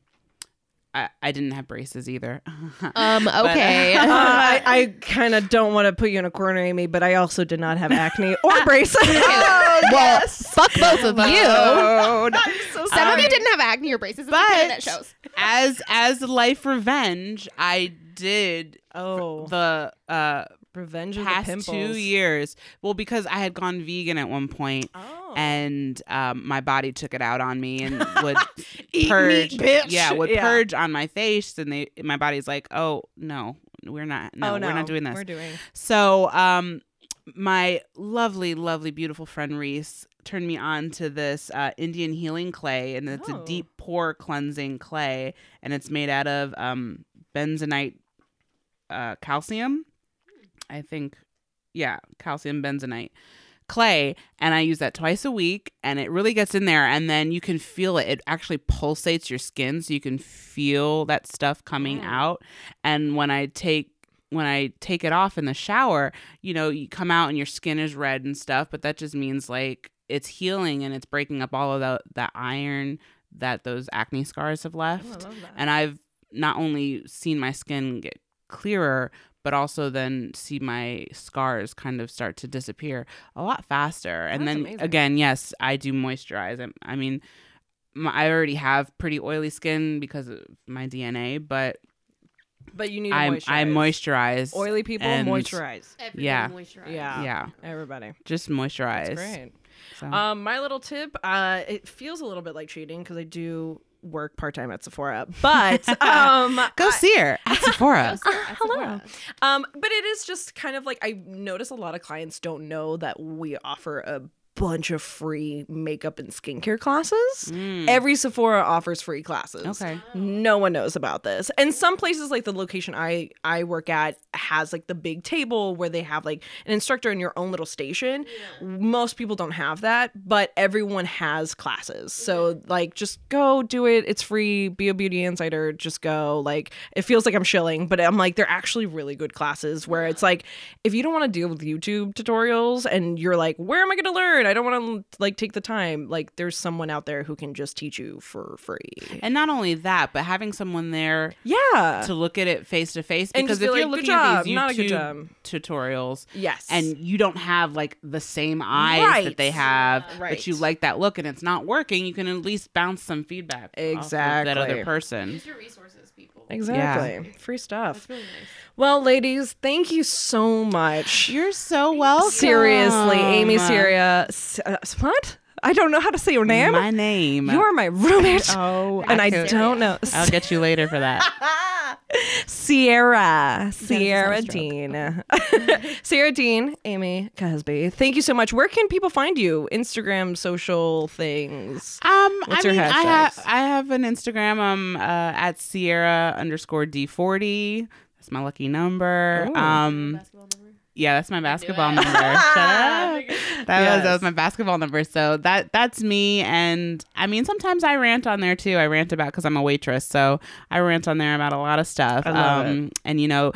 Speaker 5: I I didn't have braces either.
Speaker 6: Um okay.
Speaker 4: Uh, I, I kind of don't want to put you in a corner, Amy, but I also did not have acne or braces.
Speaker 6: well, fuck both of you.
Speaker 4: Oh, no, so
Speaker 6: Some
Speaker 4: sorry.
Speaker 6: of you didn't have acne or braces.
Speaker 5: but
Speaker 6: That shows.
Speaker 5: as as life revenge, I did
Speaker 4: Oh,
Speaker 5: the uh
Speaker 4: revenge of
Speaker 5: past
Speaker 4: the pimples.
Speaker 5: two years. Well, because I had gone vegan at one point,
Speaker 4: Oh.
Speaker 5: And um, my body took it out on me and would purge. Yeah, would
Speaker 4: Yeah.
Speaker 5: purge on my face, and they my body's like, oh no, we're not. No,
Speaker 4: oh
Speaker 5: we're not doing this.
Speaker 4: We're doing.
Speaker 5: So, um, my lovely, lovely, beautiful friend Reese turned me on to this uh, Indian healing clay, and it's
Speaker 4: Oh.
Speaker 5: a deep pore cleansing clay, and it's made out of um, bentonite uh, calcium. I think, yeah, calcium bentonite clay and I use that twice a week and it really gets in there and then you can feel it. It actually pulsates your skin so you can feel that stuff coming
Speaker 4: Mm.
Speaker 5: out. And when I take when I take it off in the shower, you know, you come out and your skin is red and stuff, but that just means like it's healing and it's breaking up all of the that iron that those acne scars have left.
Speaker 4: Oh, love that.
Speaker 5: And I've not only seen my skin get clearer, but also then see my scars kind of start to disappear a lot faster. And
Speaker 4: That's
Speaker 5: then
Speaker 4: amazing.
Speaker 5: again, yes, I do moisturize. I, I mean, my, I already have pretty oily skin because of my DNA, but
Speaker 4: but you need to
Speaker 5: I
Speaker 4: moisturize.
Speaker 5: I moisturize.
Speaker 4: Oily people moisturize.
Speaker 6: Everybody
Speaker 5: Yeah.
Speaker 6: moisturize.
Speaker 4: Yeah.
Speaker 5: Yeah,
Speaker 4: Everybody.
Speaker 5: just moisturize.
Speaker 4: That's great.
Speaker 5: So.
Speaker 4: Um, my little tip, uh, it feels a little bit like cheating because I do work part time at Sephora, but um,
Speaker 5: Go see her at Sephora.
Speaker 4: hello. Um, but it is just kind of like I notice a lot of clients don't know that we offer a bunch of free makeup and skincare classes. Every Sephora offers free classes.
Speaker 5: Mm. Okay.
Speaker 4: No one knows about this. And some places like the location I I work at has like the big table where they have like an instructor in your own little station. Most people don't have that, but everyone has classes. So like just go do it. It's free. Be a beauty insider. Just go. Like it feels like I'm shilling, but I'm like they're actually really good classes where it's like if you don't want to deal with YouTube tutorials and you're like, where am I going to learn? I don't want to like take the time. Like there's someone out there who can just teach you for free.
Speaker 5: And not only that, but having someone there
Speaker 4: Yeah.
Speaker 5: to look at it face to face because if
Speaker 4: be
Speaker 5: you're
Speaker 4: like, "Good
Speaker 5: looking at
Speaker 4: job,
Speaker 5: these
Speaker 4: not a good
Speaker 5: YouTube tutorials
Speaker 4: yes.
Speaker 5: and you don't have like the same eyes
Speaker 4: Right.
Speaker 5: that they have
Speaker 4: Right.
Speaker 5: but you like that look and it's not working you can at least bounce some feedback off of that other person
Speaker 6: Use your resources, people.
Speaker 4: Exactly. Free stuff.
Speaker 6: That's really nice.
Speaker 4: Well, ladies, thank you so much.
Speaker 5: you're so welcome
Speaker 4: Seriously, Amy Syria. S- uh, what? I don't know how to say your name.
Speaker 5: my name
Speaker 4: you are my roommate.
Speaker 5: oh
Speaker 4: and I
Speaker 5: could-
Speaker 4: don't know.
Speaker 5: i'll get you later for that
Speaker 4: Sierra. Sierra. Dean. Sierra Dean, Amy Cosby. Thank you so much. Where can people find you? Instagram, social things.
Speaker 5: um
Speaker 4: What's
Speaker 5: I
Speaker 4: your
Speaker 5: mean, I have? I have an Instagram um uh, at Sierra underscore D40 that's my lucky number
Speaker 4: Ooh.
Speaker 5: um Yeah, that's my basketball number. Shut up. That, was, that was my basketball number. So that that's me. And I mean, sometimes I rant on there too. I rant about because I'm a waitress, so I rant on there about a lot of stuff.
Speaker 4: I love
Speaker 5: um, And you know,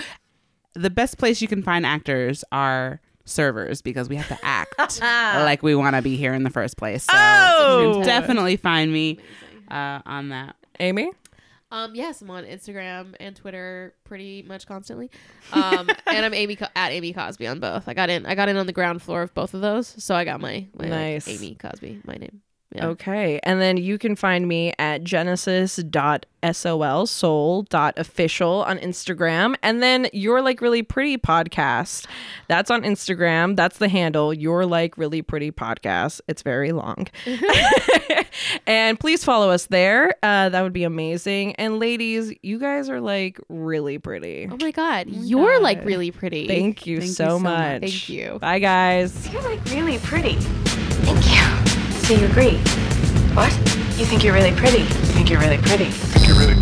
Speaker 5: the best place you can find actors are servers because we have to act like we want to be here in the first place. So
Speaker 4: Oh.
Speaker 5: definitely find me uh, on that.
Speaker 4: Amy?
Speaker 6: Um, yes, I'm on Instagram and Twitter pretty much constantly. Um, and I'm Amy Co- at Amy Cosby on both. I got in. I got in on the ground floor of both of those, so I got my, my like,
Speaker 4: Nice.
Speaker 6: Amy Cosby, my name. Yeah.
Speaker 4: Okay. And then you can find me at genesis.sol, soul.official on Instagram. And then You're Like Really Pretty podcast. That's on Instagram. That's the handle. You're Like Really Pretty podcast. It's very long. and please follow us there. Uh, that would be amazing. And ladies, you guys are like really pretty.
Speaker 6: Oh my god, you're like really pretty.
Speaker 4: Thank you
Speaker 5: Thank you
Speaker 4: so,
Speaker 5: so
Speaker 4: much.
Speaker 5: much.
Speaker 6: Thank you.
Speaker 4: Bye, guys.
Speaker 1: You're like really pretty.
Speaker 2: Thank you.
Speaker 1: So you agree?
Speaker 2: What?
Speaker 1: You think you're really pretty. You think you're really pretty.
Speaker 3: think you're really